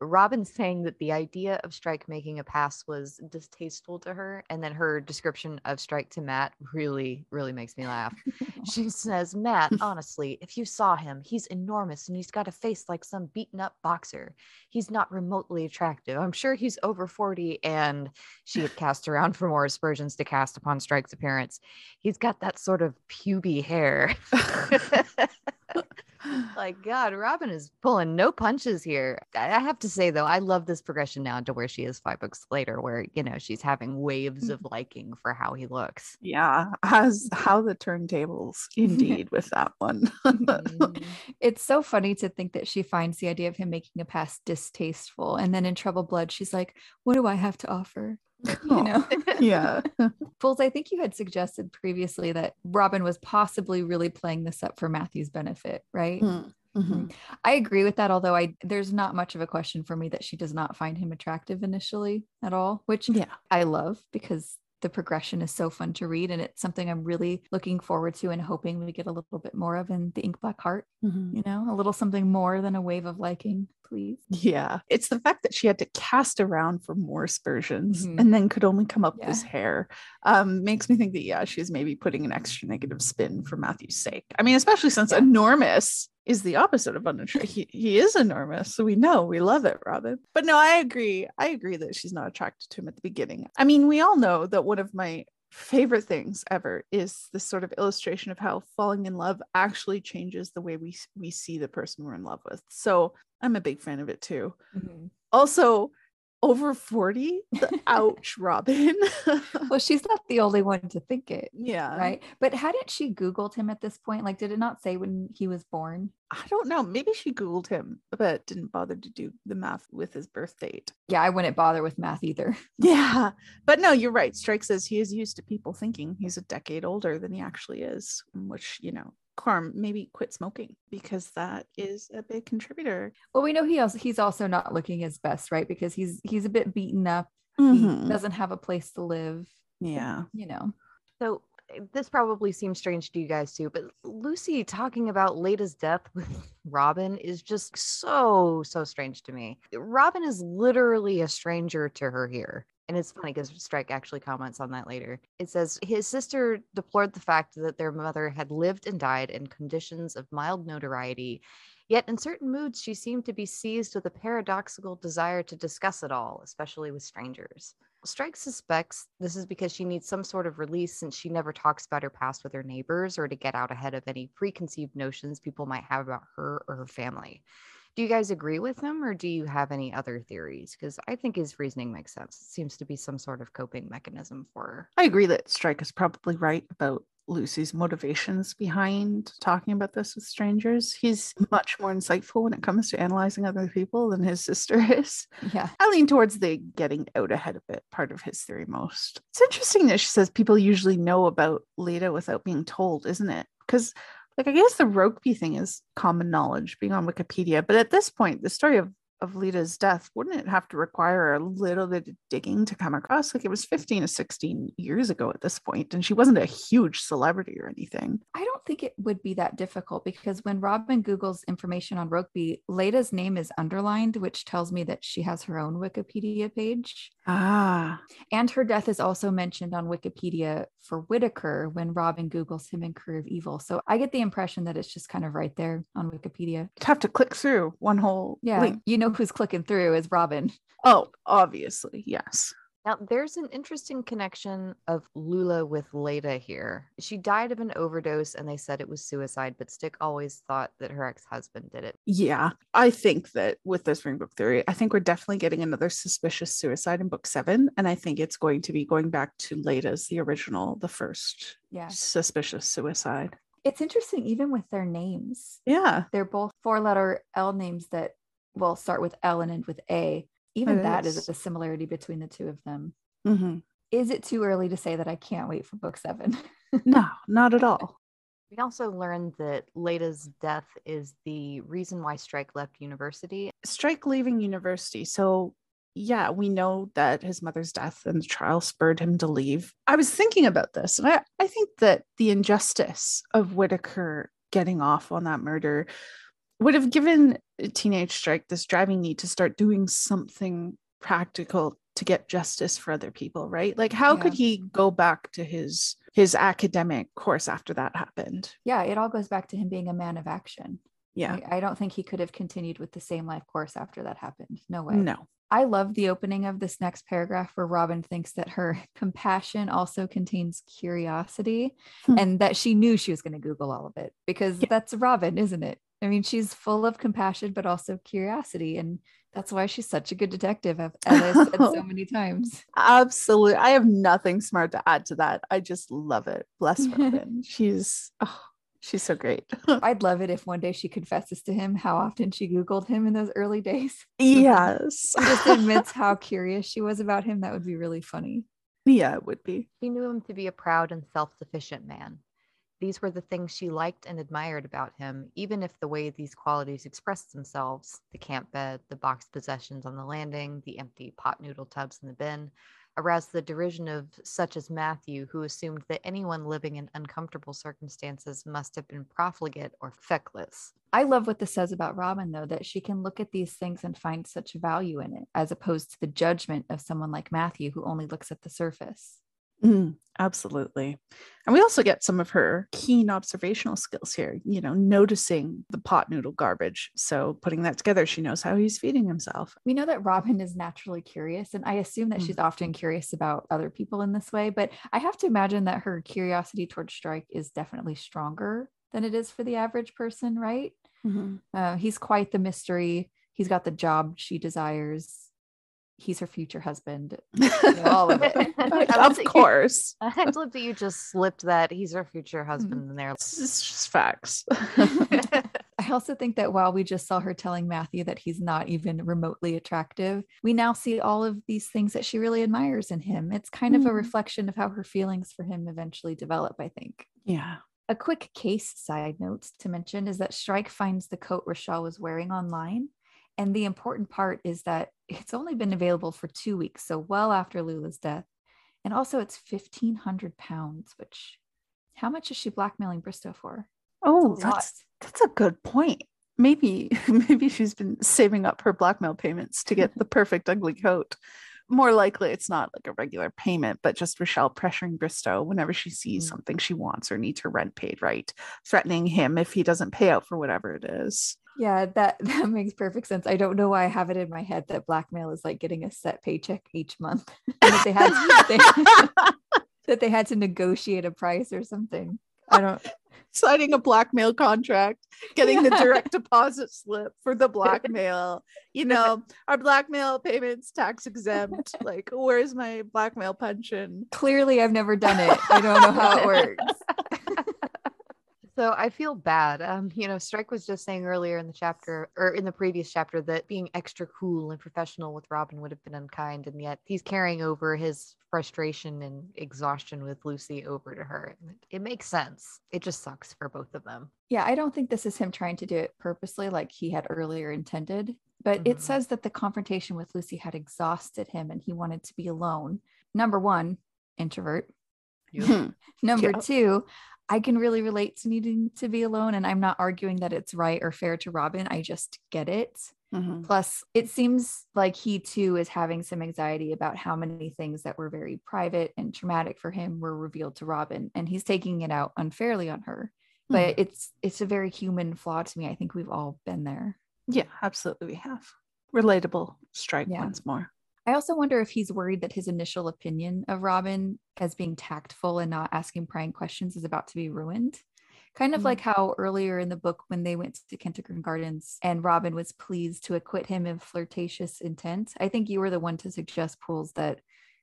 Robin saying that the idea of Strike making a pass was distasteful to her, and then her description of Strike to Matt really, really makes me laugh. (laughs) She says, Matt, honestly, if you saw him, he's enormous and he's got a face like some beaten up boxer. He's not remotely attractive. I'm sure he's over 40. And she had cast around for more aspersions to cast upon Strike's appearance. He's got that sort of puby hair. (laughs) (laughs) like God, Robin is pulling no punches here. I I have to say though, I love this progression now to where she is five books later, where you know she's having waves of (laughs) liking for how he looks. yeah, as how the turntables indeed with that one. (laughs) Mhm. It's so funny to think that she finds the idea of him making a pass distasteful. And then in Trouble Blood, she's like, what do I have to offer? (laughs) You know? (laughs) yeah. (laughs) Fools, I think you had suggested previously that Robin was possibly really playing this up for Matthew's benefit, right? Mm, mhm. I agree with that, although I there's not much of a question for me that she does not find him attractive initially at all, which Yeah. I love because the progression is so fun to read and it's something I'm really looking forward to and hoping we get a little bit more of in the Ink Black Heart, Mhm. you know, a little something more than a wave of liking, please. Yeah. It's the fact that she had to cast around for more aspersions Mhm. and then could only come up with this hair um, makes me think that, yeah, she's maybe putting an extra negative spin for Matthew's sake. I mean, especially since Yeah. enormous is the opposite of unattractive. he, he is enormous. So we know we love it, Robin. But no, I agree. I agree that she's not attracted to him at the beginning. I mean, we all know that one of my favorite things ever is this sort of illustration of how falling in love actually changes the way we we see the person we're in love with. So I'm a big fan of it too. Mm-hmm. Also, over 40, the (laughs) ouch, Robin. (laughs) Well, she's not the only one to think it, yeah. right? But hadn't she Googled him at this point? Like, did it not say when he was born? I don't know. Maybe she Googled him, but didn't bother to do the math with his birth date. Yeah, I wouldn't bother with math either. (laughs) Yeah. But no, you're right. Strike says he is used to people thinking he's a decade older than he actually is, which, you know, Carm, maybe quit smoking because that is a big contributor. Well, we know he also he's also not looking his best, right? Because he's he's a bit beaten up. He Mhm. doesn't have a place to live. Yeah. You know. So uh, this probably seems strange to you guys too, but Lucy talking about Leda's death with (laughs) Robin is just so, so strange to me. Robin is literally a stranger to her here. And it's funny because Strike actually comments on that later. It says his sister deplored the fact that their mother had lived and died in conditions of mild notoriety. Yet, in certain moods, she seemed to be seized with a paradoxical desire to discuss it all, especially with strangers. Strike suspects this is because she needs some sort of release since she never talks about her past with her neighbors or to get out ahead of any preconceived notions people might have about her or her family. Do you guys agree with him or do you have any other theories? Because I think his reasoning makes sense. It seems to be some sort of coping mechanism for her. I agree that Strike is probably right about Lucy's motivations behind talking about this with strangers. He's much more insightful when it comes to analyzing other people than his (laughs) sister is. Yeah. I lean towards the getting out ahead of it part of his theory most. It's interesting that she says people usually know about Leda without being told, isn't it? Because like I guess the Rokeby thing is common knowledge being on Wikipedia, but at this point, the story of of Leda's death, wouldn't it have to require a little bit of digging to come across? Like it was 15 to 16 years ago at this point, and she wasn't a huge celebrity or anything. I don't think it would be that difficult because when Robin Googles information on Rokeby, Leda's name is underlined, which tells me that she has her own Wikipedia page. Ah. And her death is also mentioned on Wikipedia for Whitaker when Robin Googles him in Career of Evil. So I get the impression that it's just kind of right there on Wikipedia. You'd have to click through one whole Yeah. link. You know who's clicking through is Robin. Oh, obviously, yes. Now, there's an interesting connection of Lula with Leda here. She died of an overdose and they said it was suicide, but Strike always thought that her ex husband did it. Yeah, I think that with this ring book theory, I think we're definitely getting another suspicious suicide in book seven. And I think it's going to be going back to Leda's, the original, the first Yeah. suspicious suicide. It's interesting, even with their names. Yeah. They're both four letter L names that will start with L and end with A. Even It that is is. a similarity between the two of them. hmm Is it too early to say that I can't wait for book seven? (laughs) No, not at all. We also learned that Leda's death is the reason why Strike left university. Strike leaving university. So, yeah, we know that his mother's death and the trial spurred him to leave. I was thinking about this, and I, I think that the injustice of Whitaker getting off on that murder would have given a teenage Strike this driving need to start doing something practical to get justice for other people, right? Like, how could he go back to his his academic course after that happened? yeah, it all goes back to him being a man of action. Yeah, I, I don't think he could have continued with the same life course after that happened. No way. no, I love the opening of this next paragraph where Robin thinks that her (laughs) compassion also contains curiosity Hmm. and that she knew she was going to Google all of it because Yeah. that's Robin, isn't it? I mean, she's full of compassion, but also curiosity. And that's why she's such a good detective, as (laughs) I said so many times. Absolutely. I have nothing smart to add to that. I just love it. Bless (laughs) Robin. she's oh, she's so great. (laughs) I'd love it if one day she confesses to him how often she Googled him in those early days. yes. She just admits how curious she was about him. That would be really funny. yeah, it would be. She knew him to be a proud and self sufficient man. These were the things she liked and admired about him, even if the way these qualities expressed themselves the camp bed, the boxed possessions on the landing, the empty pot noodle tubs in the bin aroused the derision of such as Matthew, who assumed that anyone living in uncomfortable circumstances must have been profligate or feckless. I love what this says about Robin, though, that she can look at these things and find such value in it, as opposed to the judgment of someone like Matthew, who only looks at the surface. Mm, absolutely. And we also get some of her keen observational skills here, you know, noticing the pot noodle garbage. So putting that together, she knows how he's feeding himself. We know that Robin is naturally curious, and I assume that Mm. she's often curious about other people in this way. But I have to imagine that her curiosity towards Strike is definitely stronger than it is for the average person, right? Uh, he's quite the mystery. He's got the job she desires. He's her future husband. (laughs) all of it. (laughs) Of that you- course. I love that you just slipped that he's her future husband in there. It's just facts. (laughs) I also think that while we just saw her telling Matthew that he's not even remotely attractive, we now see all of these things that she really admires in him. It's kind of a Mhm. reflection of how her feelings for him eventually develop, I think. yeah. A quick case side note to mention is that Strike finds the coat Rochelle was wearing online. And the important part is that it's only been available for two weeks, so well after Lula's death. And also, it's 1,500 pounds, which how much is she blackmailing Bristow for? Oh, that's that's a good point. Maybe (laughs) maybe she's been saving up her blackmail payments to get the perfect ugly coat. more likely it's not like a regular payment, but just Rochelle pressuring Bristow whenever she sees Mm. something she wants or needs her rent paid, right? Threatening him if he doesn't pay out for whatever it is. Yeah, that (laughs) that makes perfect sense. I don't know why I have it in my head that blackmail is like getting a set paycheck each month. (laughs) that they had they, (laughs) that they had to negotiate a price or something. I don't Signing a blackmail contract, getting the direct deposit slip for the blackmail. You know, our blackmail payments tax exempt. Like, where's my blackmail pension? clearly I've never done it. I don't know how it works. So I feel bad. Um, you know, Strike was just saying earlier in the chapter or in the previous chapter that being extra cool and professional with Robin would have been unkind, and yet he's carrying over his frustration and exhaustion with Lucy over to her. It, makes sense. It just sucks for both of them. Yeah, I don't think this is him trying to do it purposely like he had earlier intended, but Mhm. it says that the confrontation with Lucy had exhausted him and he wanted to be alone. Number one, introvert. (laughs) Number Yeah. two, I can really relate to needing to be alone. And I'm not arguing that it's right or fair to Robin. I just get it. Mhm. Plus, it seems like he too is having some anxiety about how many things that were very private and traumatic for him were revealed to Robin. And he's taking it out unfairly on her. But it's it's a very human flaw to me. I think we've all been there. Yeah, absolutely. We have relatable strike Yeah. once more. I also wonder if he's worried that his initial opinion of Robin as being tactful and not asking prying questions is about to be ruined. Kind of Mm. like how earlier in the book, when they went to Kentigern Gardens and Robin was pleased to acquit him of flirtatious intent, I think you were the one to suggest, Pools, that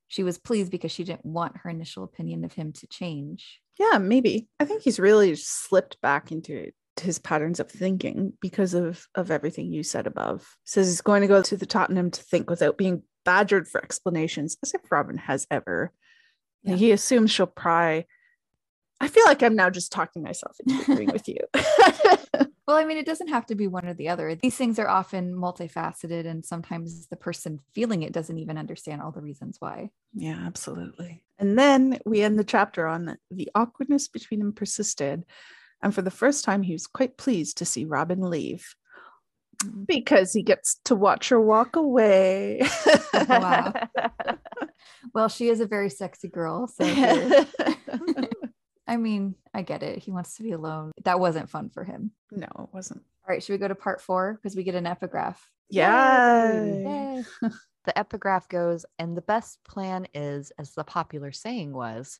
she was pleased because she didn't want her initial opinion of him to change. Yeah, maybe. I think he's really slipped back into his patterns of thinking because of of everything you said above. Says he's going to go to the Tottenham to think without being badgered for explanations, as if Robin has ever. Yeah. He assumes she'll pry. I feel like I'm now just talking myself into agreeing (laughs) with you. (laughs) Well, I mean, it doesn't have to be one or the other. These things are often multifaceted, and sometimes the person feeling it doesn't even understand all the reasons why. Yeah, absolutely. And then we end the chapter on the awkwardness between them persisted. And for the first time, he was quite pleased to see Robin leave because he gets to watch her walk away. Wow. (laughs) Well, she is a very sexy girl. So, (laughs) I mean, I get it. He wants to be alone. That wasn't fun for him. no, it wasn't. All right, should we go to part four? Because we get an epigraph. Yeah. (laughs) The epigraph goes, and the best plan is, as the popular saying was,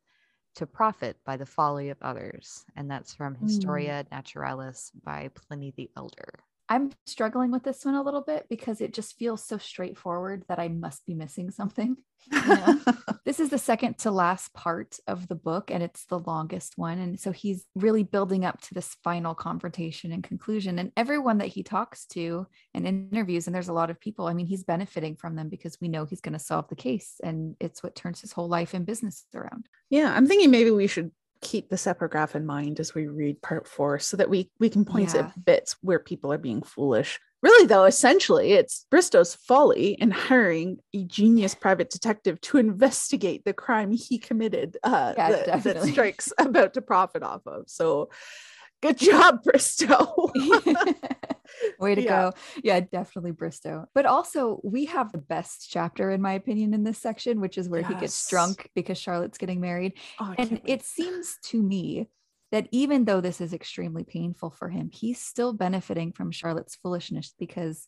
to profit by the folly of others. And that's from hmm. Historia Naturalis by Pliny the Elder. I'm struggling with this one a little bit because it just feels so straightforward that I must be missing something. know? (laughs) this is the second to last part of the book and it's the longest one and so he's really building up to this final confrontation and conclusion and everyone that he talks to and interviews and there's a lot of people i mean he's benefiting from them because we know he's going to solve the case and it's what turns his whole life and business around yeah, I'm thinking maybe we should keep this epigraph in mind as we read part four so that we we can point Yeah. at bits where people are being foolish. Really, though, essentially, it's Bristow's folly in hiring a genius private detective to investigate the crime he committed uh, Yeah, that, that. Strike's (laughs) about to profit off of. So, good job, Bristow. (laughs) (laughs) Way to Yeah. go. Yeah, definitely Bristow. But also, we have the best chapter, in my opinion, in this section, which is where he gets drunk because Charlotte's getting married. Oh, And wait. it seems to me that even though this is extremely painful for him, he's still benefiting from Charlotte's foolishness because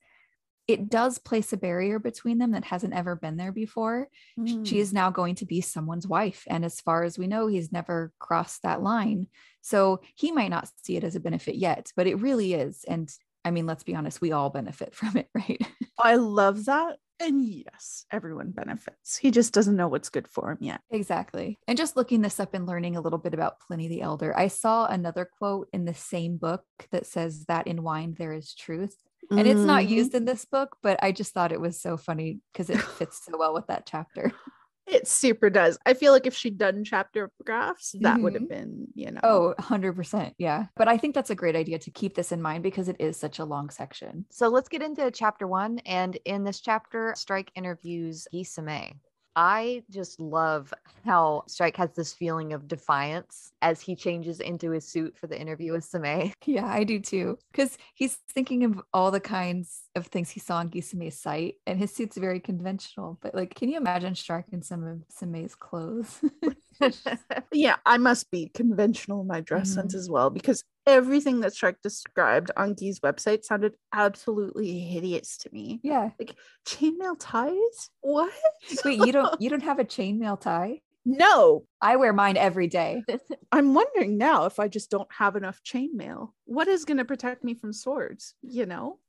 it does place a barrier between them that hasn't ever been there before. She Mm. is now going to be someone's wife. And as far as we know, he's never crossed that line. So he might not see it as a benefit yet, but it really is. And I mean, let's be honest, we all benefit (laughs) from it, right? I love that. And yes, everyone benefits. He just doesn't know what's good for him yet. Exactly. And just looking this up and learning a little bit about Pliny the Elder, I saw another quote in the same book that says that in wine there is truth. And it's not Mhm. used in this book, but I just thought it was so funny because it fits so well with that chapter. (laughs) It super does. I feel like if she'd done chapter graphs, that would have Mhm. been, you know. Oh, 100%. Yeah. But I think that's a great idea to keep this in mind because it is such a long section. So let's get into chapter one. And in this chapter, Strike interviews Guy Somé. I just love how Strike has this feeling of defiance as he changes into his suit for the interview with Somé. (laughs) Yeah, I do too. Because he's thinking of all the kinds of things he saw on Guy Somé's site, and his suit's very conventional. But like, can you imagine Strike in some of Somé's clothes? (laughs) (laughs) yeah, I must be conventional in my dress Mhm. sense as well because everything that Strike described on Guy's website sounded absolutely hideous to me. yeah. Like chainmail ties? What? Wait, you don't you (laughs) don't have a chainmail tie? No, I wear mine every day. (laughs) I'm wondering now if I just don't have enough chainmail. What is going to protect me from swords? You know?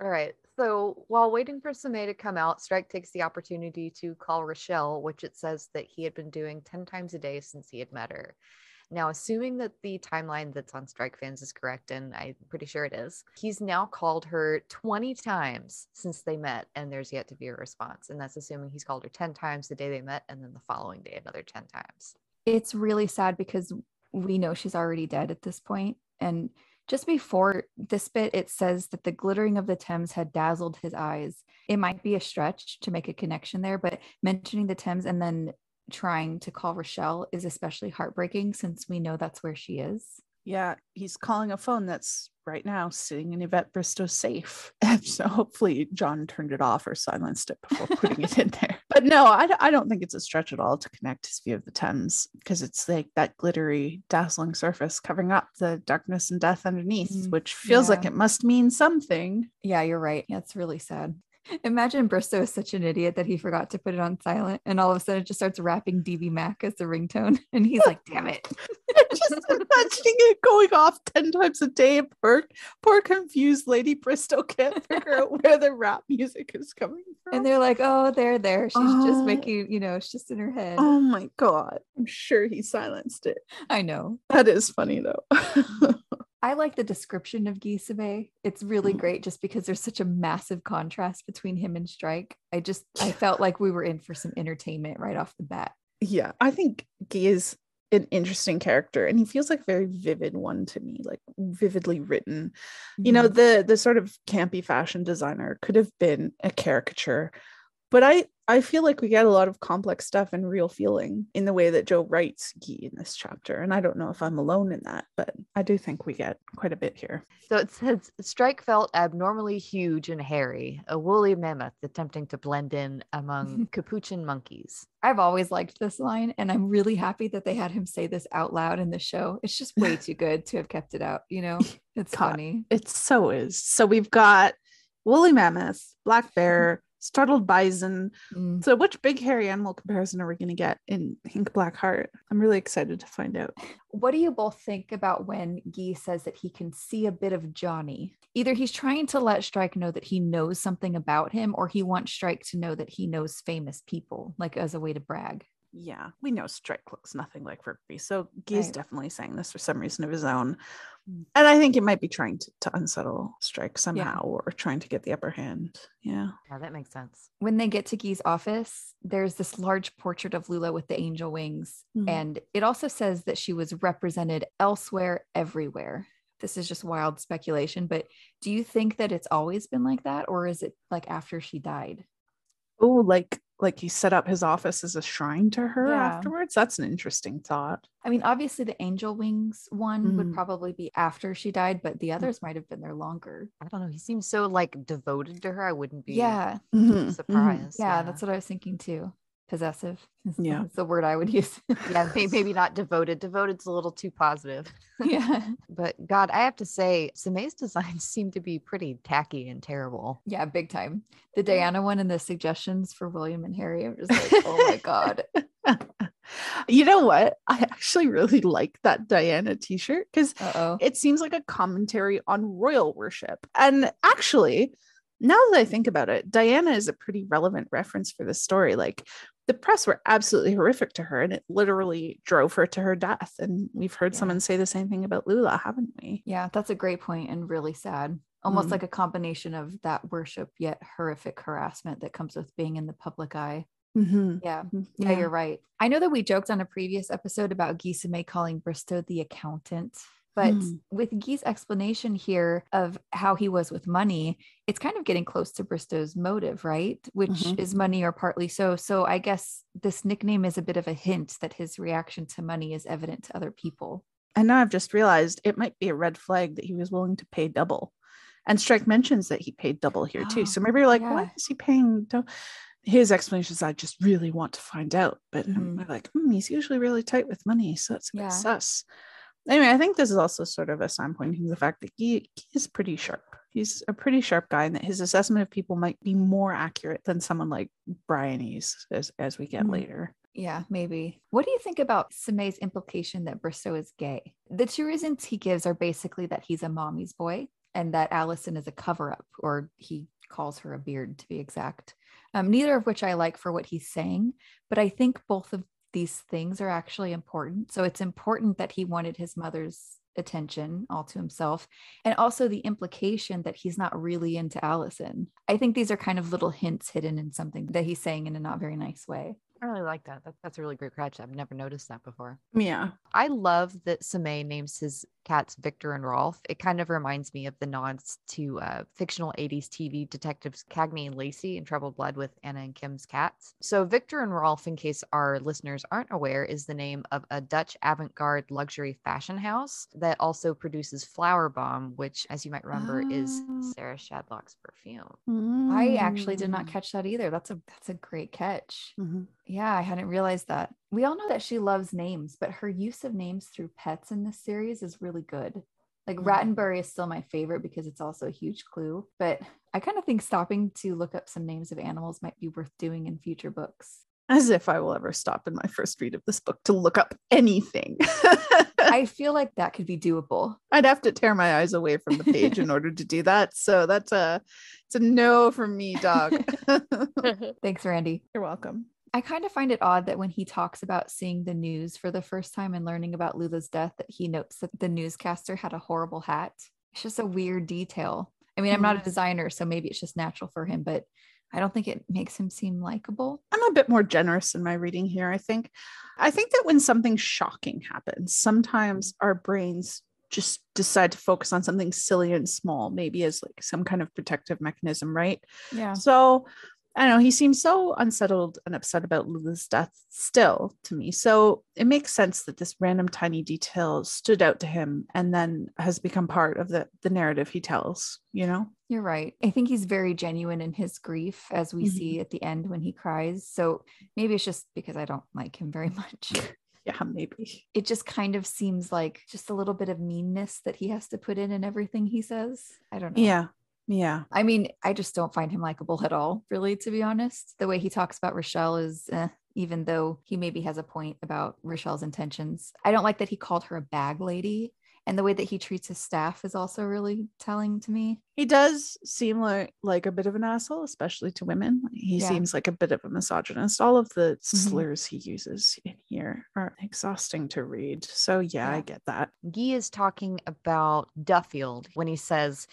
All right. So while waiting for Somé to come out, Strike takes the opportunity to call Rochelle, which it says that he had been doing 10 times a day since he had met her. Now, assuming that the timeline that's on Strike Fans is correct, and I'm pretty sure it is, he's now called her 20 times since they met, and there's yet to be a response. And that's assuming he's called her 10 times the day they met, and then the following day another 10 times. It's really sad because we know she's already dead at this point. And just before this bit, it says that the glittering of the Thames had dazzled his eyes. It might be a stretch to make a connection there, but mentioning the Thames and then trying to call Rochelle is especially heartbreaking since we know that's where she is. Yeah, he's calling a phone that's right now sitting in Yvette Bristow's safe. (laughs) And so hopefully John turned it off or silenced it before putting it in there. (laughs) But no, I don't think it's a stretch at all to connect his view of the Thames because it's like that glittery, dazzling surface covering up the darkness and death underneath, Mm, which feels like it must mean something. Yeah, you're right. Yeah, it's really sad. Imagine Bristow is such an idiot that he forgot to put it on silent, and all of a sudden it just starts rapping Deeby Macc as the ringtone, (laughs) and he's like, "Damn it!" (laughs) Just imagining it going off 10 times a day. and Poor, poor confused Lady Bristow can't figure out where the rap music is coming from. And they're like, "Oh, there, there. She's Oh. just ah. making, you know, it's just in her head." Oh my god. I'm sure he silenced it. I know. That is funny though. (laughs) I like the description of Guy Somé. It's really Mm. great just because there's such a massive contrast between him and Strike. I just I (sighs) felt like we were in for some entertainment right off the bat. yeah, I think Guy is an interesting character and he feels like a very vivid one to me, like vividly written. You know, Mhm. the the sort of campy fashion designer could have been a caricature. But I I feel like we get a lot of complex stuff and real feeling in the way that Joe writes Guy in this chapter. And I don't know if I'm alone in that, but I do think we get quite a bit here. So it says Strike felt abnormally huge and hairy, a woolly mammoth attempting to blend in among (laughs) capuchin monkeys. I've always liked this line, and I'm really happy that they had him say this out loud in the show. It's just way too good to have kept it out, you know? (laughs) It's God. funny. It so is. So we've got woolly mammoth, black bear, startled bison. Mm. So which big hairy animal comparison are we going to get in Ink Black Heart? I'm really excited to find out. What do you both think about when Guy says that he can see a bit of Jonny? Either he's trying to let Strike know that he knows something about him, or he wants Strike to know that he knows famous people, like as a way to brag. Yeah, we know Strike looks nothing like Rokeby. So Guy's Right. definitely saying this for some reason of his own. Mm. And I think it might be trying to, to unsettle Strike somehow or trying to get the upper hand. Yeah. Yeah, that makes sense. When they get to Guy's office, there's this large portrait of Lula with the angel wings. Mhm. And it also says that she was represented elsewhere, everywhere. This is just wild speculation, but do you think that it's always been like that, or is it like after she died? Oh, like like he set up his office as a shrine to her Yeah. afterwards. That's an interesting thought. I mean, obviously, the angel wings one would Mhm. probably be after she died, but the others might have been there longer. I don't know. He seems so like devoted to her. I wouldn't be Yeah. Mhm, surprised. Yeah, that's what I was thinking too. Possessive. Yeah. That's the word I would (laughs) use. yeah, (laughs) maybe not devoted. Devoted's a little too positive. (laughs) yeah. But God, I have to say, Somé's designs seem to be pretty tacky and terrible. Yeah, big time. The Diana one and the suggestions for William and Harry. I'm just like, oh my God. you know what? I actually really like that Diana t-shirt because Uh oh. it seems like a commentary on royal worship. And actually, now that I think about it, Diana is a pretty relevant reference for this story. Like the press were absolutely horrific to her and it literally drove her to her death. And we've heard Yeah. someone say the same thing about Lula, haven't we? Yeah, that's a great point and really sad. Almost Mm. like a combination of that worship yet horrific harassment that comes with being in the public eye. Mm-hmm. Yeah. Yeah, you're right. I know that we joked on a previous episode about Guy Somé calling Bristow the accountant. But Hmm. with Guy's explanation here of how he was with money, it's kind of getting close to Bristow's motive, right? Which Mhm. is money or partly so. So I guess this nickname is a bit of a hint that his reaction to money is evident to other people. And now I've just realized it might be a red flag that he was willing to pay double. And Strike mentions that he paid double here too. Oh, (gasps) So maybe you're like, yeah. why is he paying double? His explanation is, I just really want to find out. But I'm Mhm. like, hmm, he's usually really tight with money. So that's a bit Yeah. sus. Anyway, I think this is also sort of a sign pointing to the fact that he, he is pretty sharp. He's a pretty sharp guy, and that his assessment of people might be more accurate than someone like Bryony's as, as we get Mhm. later. Yeah, maybe. What do you think about Somé's implication that Bristow is gay? The two reasons he gives are basically that he's a mommy's boy and that Allison is a cover up, or he calls her a beard to be exact. Um, neither of which I like for what he's saying, but I think both of these things are actually important. So it's important that he wanted his mother's attention all to himself and also the implication that he's not really into Allison. I think these are kind of little hints hidden in something that he's saying in a not very nice way. I really like that. that. That's a really great catch. I've never noticed that before. Yeah. I love that Somé names his cats Viktor and Rolf. It kind of reminds me of the nods to uh, fictional 80s TV detectives Cagney and Lacey in Troubled Blood with Anna and Kim's cats. So, Viktor and Rolf, in case our listeners aren't aware, is the name of a Dutch avant garde luxury fashion house that also produces Flowerbomb, which, as you might remember, is Oh. Sarah Shadlock's perfume. I actually did Mm. not catch that either. That's a that's a great catch. Mhm. Yeah, I hadn't realized that. We all know that she loves names, but her use of names through pets in this series is really good. Like Mhm. Rattenbury is still my favorite because it's also a huge clue, but I kind of think stopping to look up some names of animals might be worth doing in future books. As if I will ever stop in my first read of this book to look up anything. I (laughs) feel like that could be doable. I'd have to tear my eyes away from the page in (laughs) order to do that. So that's a it's a no from me, dog. (laughs) Thanks, Randy. You're welcome. I kind of find it odd that when he talks about seeing the news for the first time and learning about Lula's death, that he notes that the newscaster had a horrible hat. It's just a weird detail. I mean, I'm not a mm-hmm. designer, so maybe it's just natural for him, but I don't think it makes him seem likable. I'm a bit more generous in my reading here, I think. I think that when something shocking happens, sometimes mm-hmm. our brains just decide to focus on something silly and small, maybe as like some kind of protective mechanism, right? Yeah. So I don't know, he seems so unsettled and upset about Lula's death still to me. So it makes sense that this random tiny detail stood out to him and then has become part of the, the narrative he tells, you know? You're right. I think he's very genuine in his grief, as we Mhm. see at the end when he cries. So maybe it's just because I don't like him very (laughs) much. Yeah, maybe. It just kind of seems like just a little bit of meanness that he has to put in in everything he says. I don't know. Yeah. Yeah. I mean, I just don't find him likable at all, really, to be honest. The way he talks about Rochelle is, eh, even though he maybe has a point about Rochelle's intentions. I don't like that he called her a bag lady. And the way that he treats his staff is also really telling to me. He does seem like like a bit of an asshole, especially to women. He Yeah. seems like a bit of a misogynist. All of the Mhm. slurs he uses in here are exhausting to read. So yeah, I get that. Guy is talking about Duffield when he says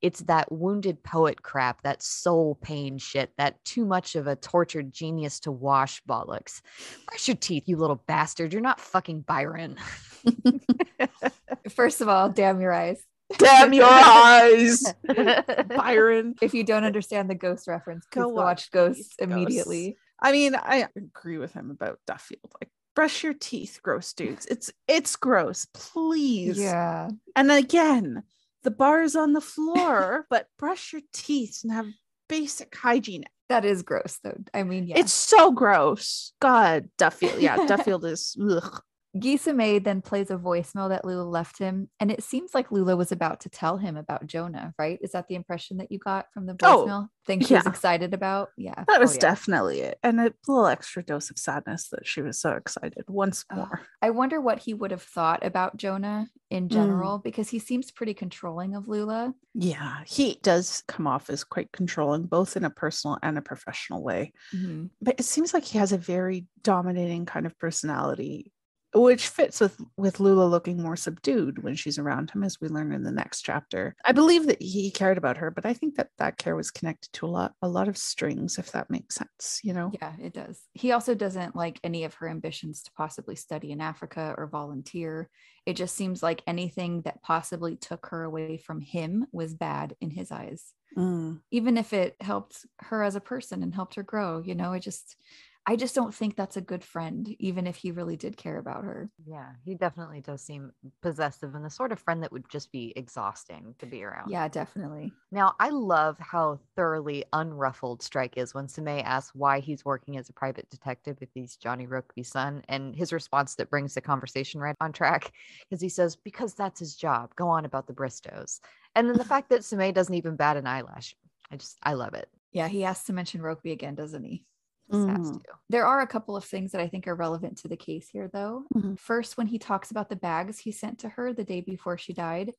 it's that wounded poet crap, that soul pain shit, that too much of a tortured genius to wash bollocks. Brush your teeth, you little bastard. You're not fucking Byron. (laughs) (laughs) First of all, damn your eyes. Damn your eyes, (laughs) Byron. If you don't understand the ghost reference, please Go go, watch watch Ghosts Ghosts. immediately. I mean, I agree with him about Duffield. Like, brush your teeth, gross dudes. It's it's gross. Please. Yeah. And again, the bar is on the floor, (laughs) but brush your teeth and have basic hygiene. That is gross, though. I mean, yeah. It's so gross. God, Duffield. Yeah, (laughs) Duffield is. Ugh. Guy Somé then plays a voicemail that Lula left him, and it seems like Lula was about to tell him about Jonah, right? Is that the impression that you got from the Oh, voicemail? Thing she was excited about? Yeah. That was yeah. definitely it. And a little extra dose of sadness that she was so excited once Oh, more. I wonder what he would have thought about Jonah in general, because he seems pretty controlling of Lula. Yeah, he does come off as quite controlling, both in a personal and a professional way. Mhm. But it seems like he has a very dominating kind of personality which fits with with Lula looking more subdued when she's around him, as we learn in the next chapter. I believe that he cared about her, but I think that that care was connected to a lot a lot of strings, if that makes sense. You know? Yeah, it does. He also doesn't like any of her ambitions to possibly study in Africa or volunteer. It just seems like anything that possibly took her away from him was bad in his eyes. Mm. Even if it helped her as a person and helped her grow, you know, it just I just don't think that's a good friend, even if he really did care about her. Yeah, he definitely does seem possessive and the sort of friend that would just be exhausting to be around. Yeah, definitely. Now, I love how thoroughly unruffled Strike is when Somé asks why he's working as a private detective if he's Jonny Rokeby's son, and his response that brings the conversation right on track (laughs) because he says, Because that's his job. Go on about the Bristows. And then the fact that Somé doesn't even bat an eyelash. I just, I love it. Yeah, he has to mention Rokby again, doesn't he? To. There are a couple of things that I think are relevant to the case here, though. Mhm. First, when he talks about the bags he sent to her the day before she died,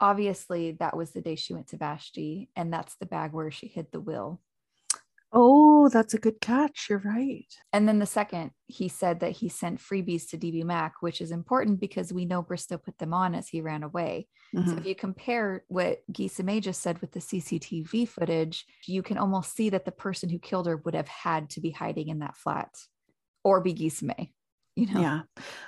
obviously that was the day she went to Vashti, and that's the bag where she hid the will. Oh, that's a good catch. You're right. And then the second, he said that he sent freebies to Deeby Macc, which is important because we know Bristow put them on as he ran away. So Mhm. if you compare what Guy Somé just said with the CCTV footage, you can almost see that the person who killed her would have had to be hiding in that flat or be Guy Somé. You know? Yeah.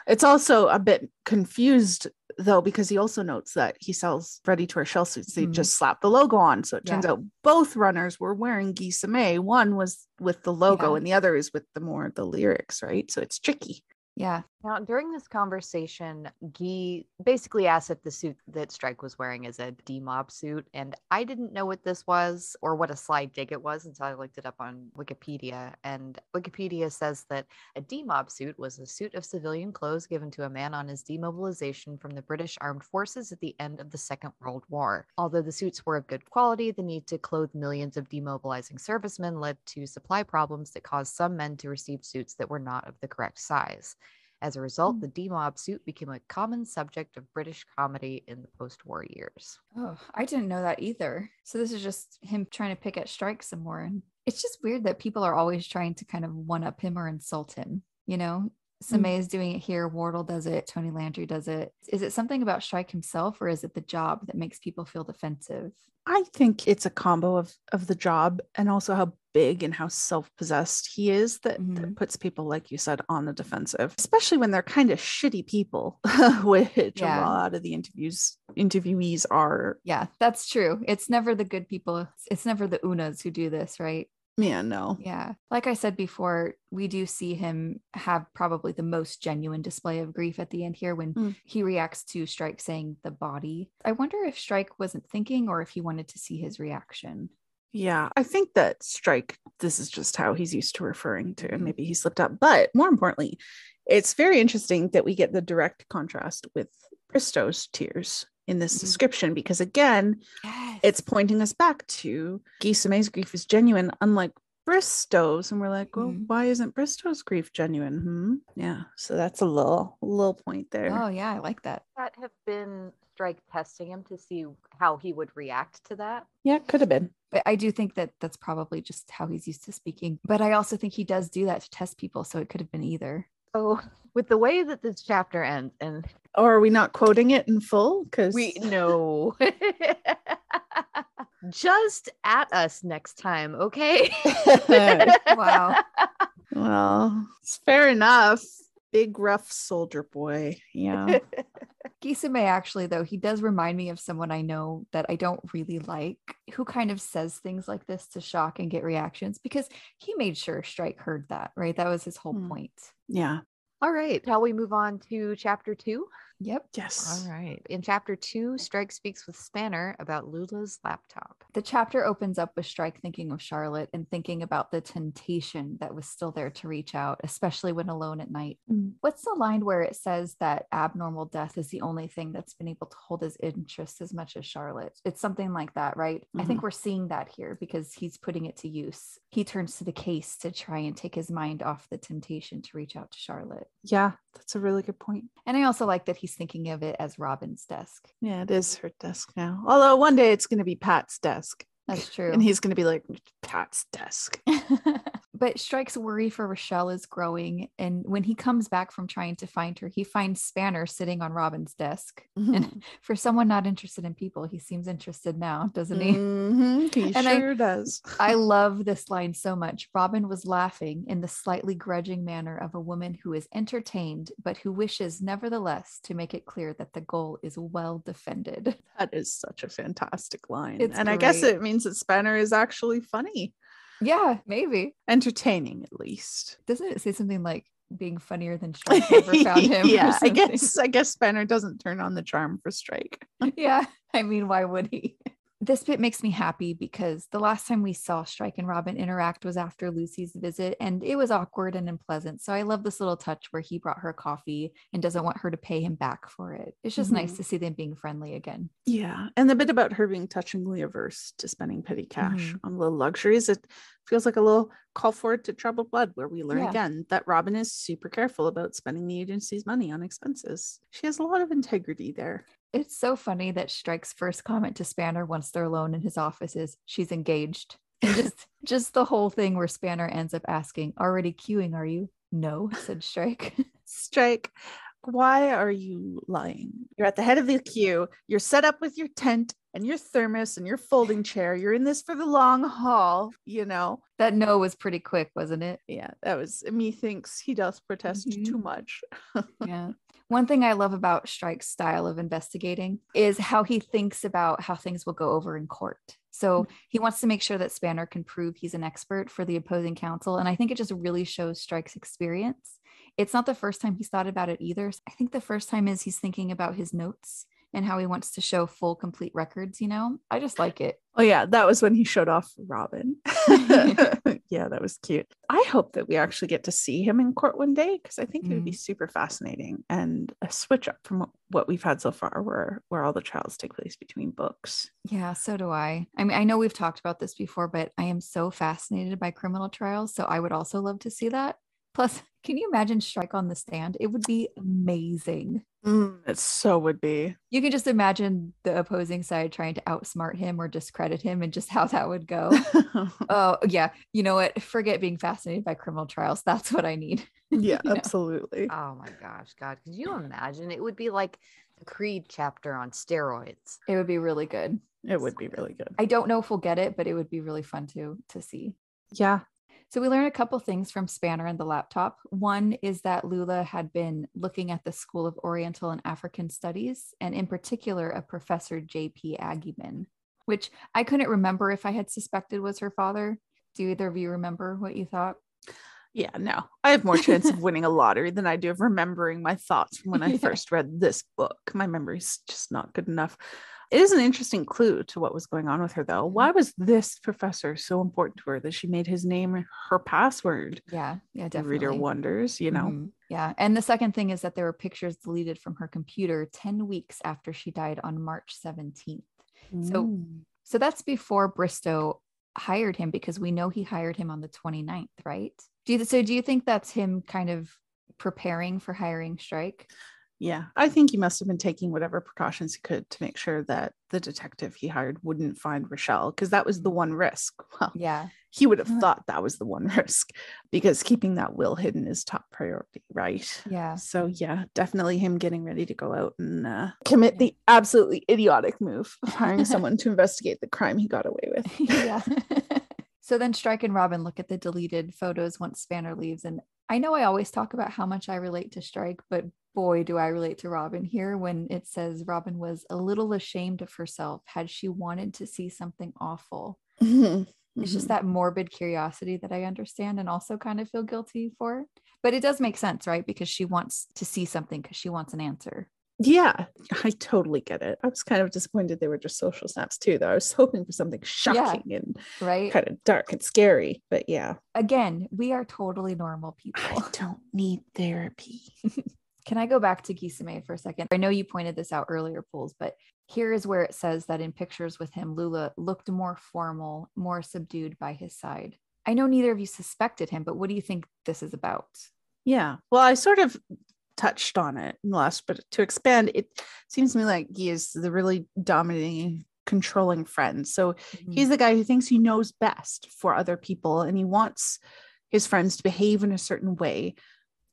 It's also a bit confused though, because he also notes that he sells ready to wear shell suits. They Mhm. just slap the logo on. So it turns Yeah. out both runners were wearing May. One was with the logo Yeah. and the other is with the more the lyrics, right? So it's tricky. Yeah. Now, during this conversation, Guy basically asked if the suit that Strike was wearing is a demob suit. And I didn't know what this was or what a slide dig it was until I looked it up on Wikipedia. And Wikipedia says that a demob suit was a suit of civilian clothes given to a man on his demobilization from the British Armed Forces at the end of the Second World War. Although the suits were of good quality, the need to clothe millions of demobilizing servicemen led to supply problems that caused some men to receive suits that were not of the correct size. As a result, Mm. the demob suit became a common subject of British comedy in the post-war years. Oh, I didn't know that either. So this is just him trying to pick at Strike some more. And it's just weird that people are always trying to kind of one up him or insult him. You know, Somé is doing it here. Wardle does it. Tony Landry does it. Is it something about Strike himself or is it the job that makes people feel defensive? I think it's a combo of of the job and also how big and how self-possessed he is that, that Mhm. puts people, like you said, on the defensive, especially when they're kind of shitty people, (laughs) which Yeah. a lot of the interviews interviewees are. Yeah, that's true. It's never the good people. It's- It's never the Unas who do this, right? Yeah, no. Yeah. Like I said before, we do see him have probably the most genuine display of grief at the end here when Mm. he reacts to Strike saying the body. I wonder if Strike wasn't thinking or if he wanted to see his reaction. Yeah, I think that Strike, this is just how he's used to referring to, and Mhm. maybe he slipped up. But more importantly, it's very interesting that we get the direct contrast with Bristow's tears in this Mhm. description because, again, Yes. it's pointing us back to Guy Somé's grief is genuine, unlike Bristow's. And we're like, well, Mhm. why isn't Bristow's grief genuine? Hmm? Yeah. So that's a little, little point there. Oh, yeah. I like that. That have been Strike testing him to see how he would react to that. Yeah, could have been. But I do think that that's probably just how he's used to speaking. But I also think he does do that to test people. So it could have been either. So, (laughs) with the way that this chapter ends, and Or are we not quoting it in full? Because we know (laughs) just at us next time, okay? (laughs) Wow. well, it's fair enough. Big rough soldier boy. Yeah. Guy Somé actually though he does remind me of someone I know that I don't really like who kind of says things like this to shock and get reactions because he made sure Strike heard that right that was his whole Hmm. point. yeah. All right. Shall we move on to chapter two? Yep. Yes. All right. In chapter two, Strike speaks with Spanner about Lula's laptop. The chapter opens up with Strike thinking of Charlotte and thinking about the temptation that was still there to reach out, especially when alone at night. Mm. What's the line where it says that abnormal death is the only thing that's been able to hold his interest as much as Charlotte? It's something like that, right? I think we're seeing that here because he's putting it to use. He turns to the case to try and take his mind off the temptation to reach out to Charlotte. Yeah, that's a really good point. And I also like that he's thinking of it as Robin's desk. Yeah, it is her desk now. Although one day it's going to be Pat's desk. That's true. And he's going to be like, Pat's desk. (laughs) But Strike's worry for Rochelle is growing. And when he comes back from trying to find her, he finds Spanner sitting on Robin's desk. Mhm. And (laughs) for someone not interested in people, he seems interested now, doesn't he? Mhm, He (laughs) And I- sure does. I (laughs) love this line so much. Robin was laughing in the slightly grudging manner of a woman who is entertained, but who wishes, nevertheless, to make it clear that the goal is well defended. That is such a fantastic line. It's and I guess it means that Spanner is actually funny, Yeah, maybe. entertaining at least. Doesn't it say something like being funnier than Strike ever (laughs) found him? yeah, I guess I guess Spanner doesn't turn on the charm for Strike. (laughs) yeah. I mean, why would he? This bit makes me happy because the last time we saw Strike and Robin interact was after Lucy's visit, and it was awkward and unpleasant. So I love this little touch where he brought her coffee and doesn't want her to pay him back for it. It's just nice Mhm. to see them being friendly again. Yeah, and the bit about her being touchingly averse to spending petty cash Mhm. on little luxuries, it feels like a little call forward to troubled blood, where we learn Yeah. again that Robin is super careful about spending the agency's money on expenses. She has a lot of integrity there. It's so funny that Strike's first comment to Spanner once they're alone in his office is she's engaged. And (laughs) just just the whole thing where Spanner ends up asking, already queuing, are you? No, said Strike. (laughs) Strike, why are you lying? You're at the head of the queue. You're set up with your tent and your thermos and your folding chair. You're in this for the long haul, you know. that no was pretty quick, wasn't it? Yeah, that was me thinks he does protest too Mhm. much. (laughs) yeah. One thing I love about Strike's style of investigating is how he thinks about how things will go over in court. So mm. he wants to make sure that Spanner can prove he's an expert for the opposing counsel. And I think it just really shows Strike's experience. It's not the first time he's thought about it either. I think the first time is he's thinking about his notes and how he wants to show full, complete records. You know, I just like it. Oh yeah, that was when he showed off Robin. (laughs) (laughs) yeah, that was cute. I hope that we actually get to see him in court one day because I think it would be mm-hmm. super fascinating and a switch up from what- what we've had so far, where where all the trials take place between books. Yeah, so do I. I mean, I know we've talked about this before, but I am so fascinated by criminal trials. So I would also love to see that. Plus, can you imagine Strike on the stand? It would be amazing. Mm, it so would be. You can just imagine the opposing side trying to outsmart him or discredit him and just (laughs) how that would go. (laughs) oh, yeah. You know what? Forget being fascinated by criminal trials. That's what I need. (laughs) yeah, You know? absolutely. Oh my gosh, God. Could you imagine? It would be like the Creed chapter on steroids. It would be really good. It would be really good. I don't know if we'll get it, but it would be really fun to to see. Yeah. So we learned a couple things from Spanner and the laptop. One is that Lula had been looking at the School of Oriental and African Studies, and in particular, a professor J.P. Agyeman, which I couldn't remember if I had suspected was her father. Do either of you remember what you thought? Yeah, no. I have more chance of winning a lottery than I do of remembering my thoughts when I (laughs) Yeah. first read this book. My memory's just not good enough. It is an interesting clue to what was going on with her, though. Why was this professor so important to her that she made his name her password? Yeah, yeah, definitely. reader wonders, you know. Mhm. Yeah. And the second thing is that there were pictures deleted from her computer 10 weeks after she died on March 17th. So Mm. So that's before Bristow hired him because we know he hired him on the 29th, right? Do you, so do you think that's him kind of preparing for hiring Strike? Yeah, I think he must have been taking whatever precautions he could to make sure that the detective he hired wouldn't find Rochelle, because that was the one risk. (laughs) Well, Yeah. he would have Uh. thought that was the one (laughs) risk because keeping that will hidden is top priority, right? Yeah. So yeah, definitely him getting ready to go out and uh, commit Yeah. the absolutely idiotic move of hiring (laughs) someone to investigate the crime he got away with. yeah. so then Strike and Robin look at the deleted photos once Spanner leaves. And I know I always talk about how much I relate to Strike, but boy, do I relate to Robin here when it says Robin was a little ashamed of herself had she wanted to see something awful. It's just Mhm. that morbid curiosity that I understand and also kind of feel guilty for. But it does make sense, right? Because she wants to see something because she wants an answer. yeah, I totally get it. I was kind of disappointed they were just social snaps too, though. I was hoping for something shocking and Right. kind of dark and scary. But yeah, Again, we are totally normal people. I don't need therapy. (laughs) Can I go back to Guy Somé for a second? I know you pointed this out earlier, Pools, but here is where it says that in pictures with him, Lula looked more formal, more subdued by his side. I know neither of you suspected him, but what do you think this is about? Yeah. Well, I sort of touched on it in the last, but to expand, it seems to me like he is the really dominating, controlling friend. So Mm-hmm. he's the guy who thinks he knows best for other people and he wants his friends to behave in a certain way.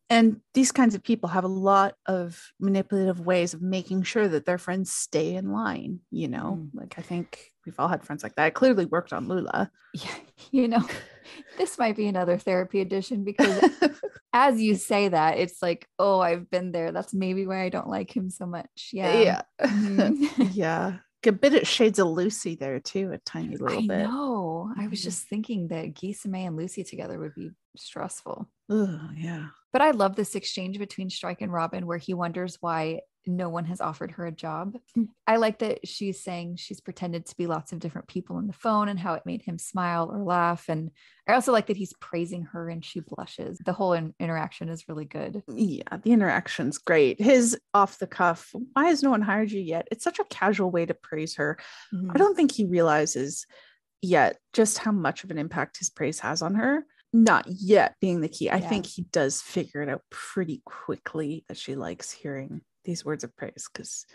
And these kinds of people have a lot of manipulative ways of making sure that their friends stay in line. You know, mm. like I think we've all had friends like that. It clearly worked on Lula. Yeah, you know, (laughs) this might be another therapy edition because (laughs) as you say that, it's like, oh, I've been there. That's maybe why I don't like him so much. Yeah. Yeah. Mm-hmm. (laughs) yeah a bit of shades of Lucy there too, a tiny little I bit. No, I was mm-hmm. just thinking that May and Lucy together would be stressful. Oh, yeah. But I love this exchange between Strike and Robin where he wonders why no one has offered her a job. Mm. I like that she's saying she's pretended to be lots of different people on the phone and how it made him smile or laugh. And I also like that he's praising her and she blushes. The whole in- interaction is really good. Yeah, the interaction's great. His off the cuff, why has no one hired you yet? It's such a casual way to praise her. Mm-hmm. I don't think he realizes yet just how much of an impact his praise has on her not yet being the key. I yeah. think he does figure it out pretty quickly that she likes hearing these words of praise because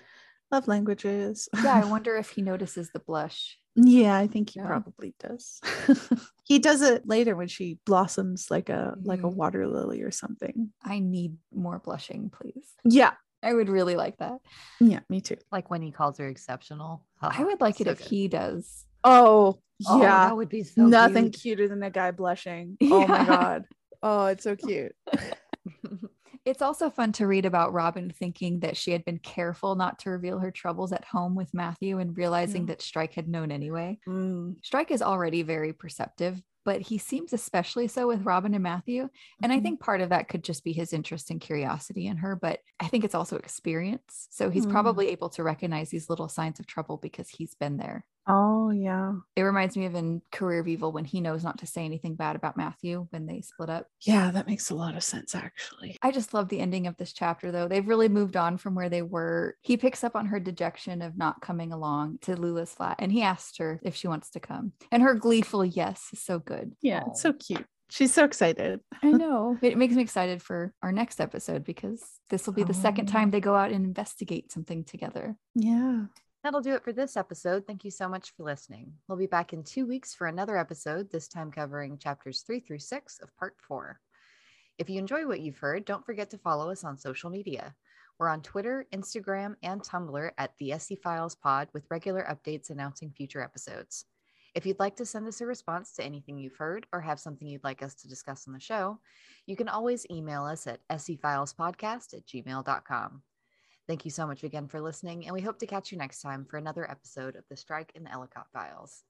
love languages. yeah, I (laughs) wonder if he notices the blush. Yeah, I think he yeah. probably does. (laughs) he does it later when she blossoms like a mm. like a mm-hmm. water lily or something. I need more blushing, please. Yeah. I would really like that. Yeah, me too. Like when he calls her exceptional. Oh, I would like so it if good. he does. Oh, oh, yeah. That would be so Nothing cute. cuter than a guy blushing. Yeah. (laughs) Oh my god. Oh, it's so cute. (laughs) It's also fun to read about Robin thinking that she had been careful not to reveal her troubles at home with Matthew and realizing yeah. that Strike had known anyway. Mm. Strike is already very perceptive, but he seems especially so with Robin and Matthew. And mm-hmm. I think part of that could just be his interest and curiosity in her, but I think it's also experience. So he's mm. probably able to recognize these little signs of trouble because he's been there. Oh, yeah. It reminds me of in Career of Evil when he knows not to say anything bad about Matthew when they split up. Yeah, that makes a lot of sense, actually. I just love the ending of this chapter, though. They've really moved on from where they were. He picks up on her dejection of not coming along to Lula's flat and he asks her if she wants to come. And her gleeful yes is so good. Yeah, it's so cute. She's so excited. I (laughs) know. It makes me excited for our next episode because this will be the oh. second time they go out and investigate something together. Yeah. That'll do it for this episode. Thank you so much for listening. We'll be back in two weeks for another episode, this time covering chapters three through six of part four. If you enjoy what you've heard, don't forget to follow us on social media. We're on Twitter, Instagram, and Tumblr at the SE Files Pod with regular updates announcing future episodes. If you'd like to send us a response to anything you've heard or have something you'd like us to discuss on the show, you can always email us at scfilespodcast at gmail.com. Thank you so much again for listening, and we hope to catch you next time for another episode of the Strike in the Ellacott Files.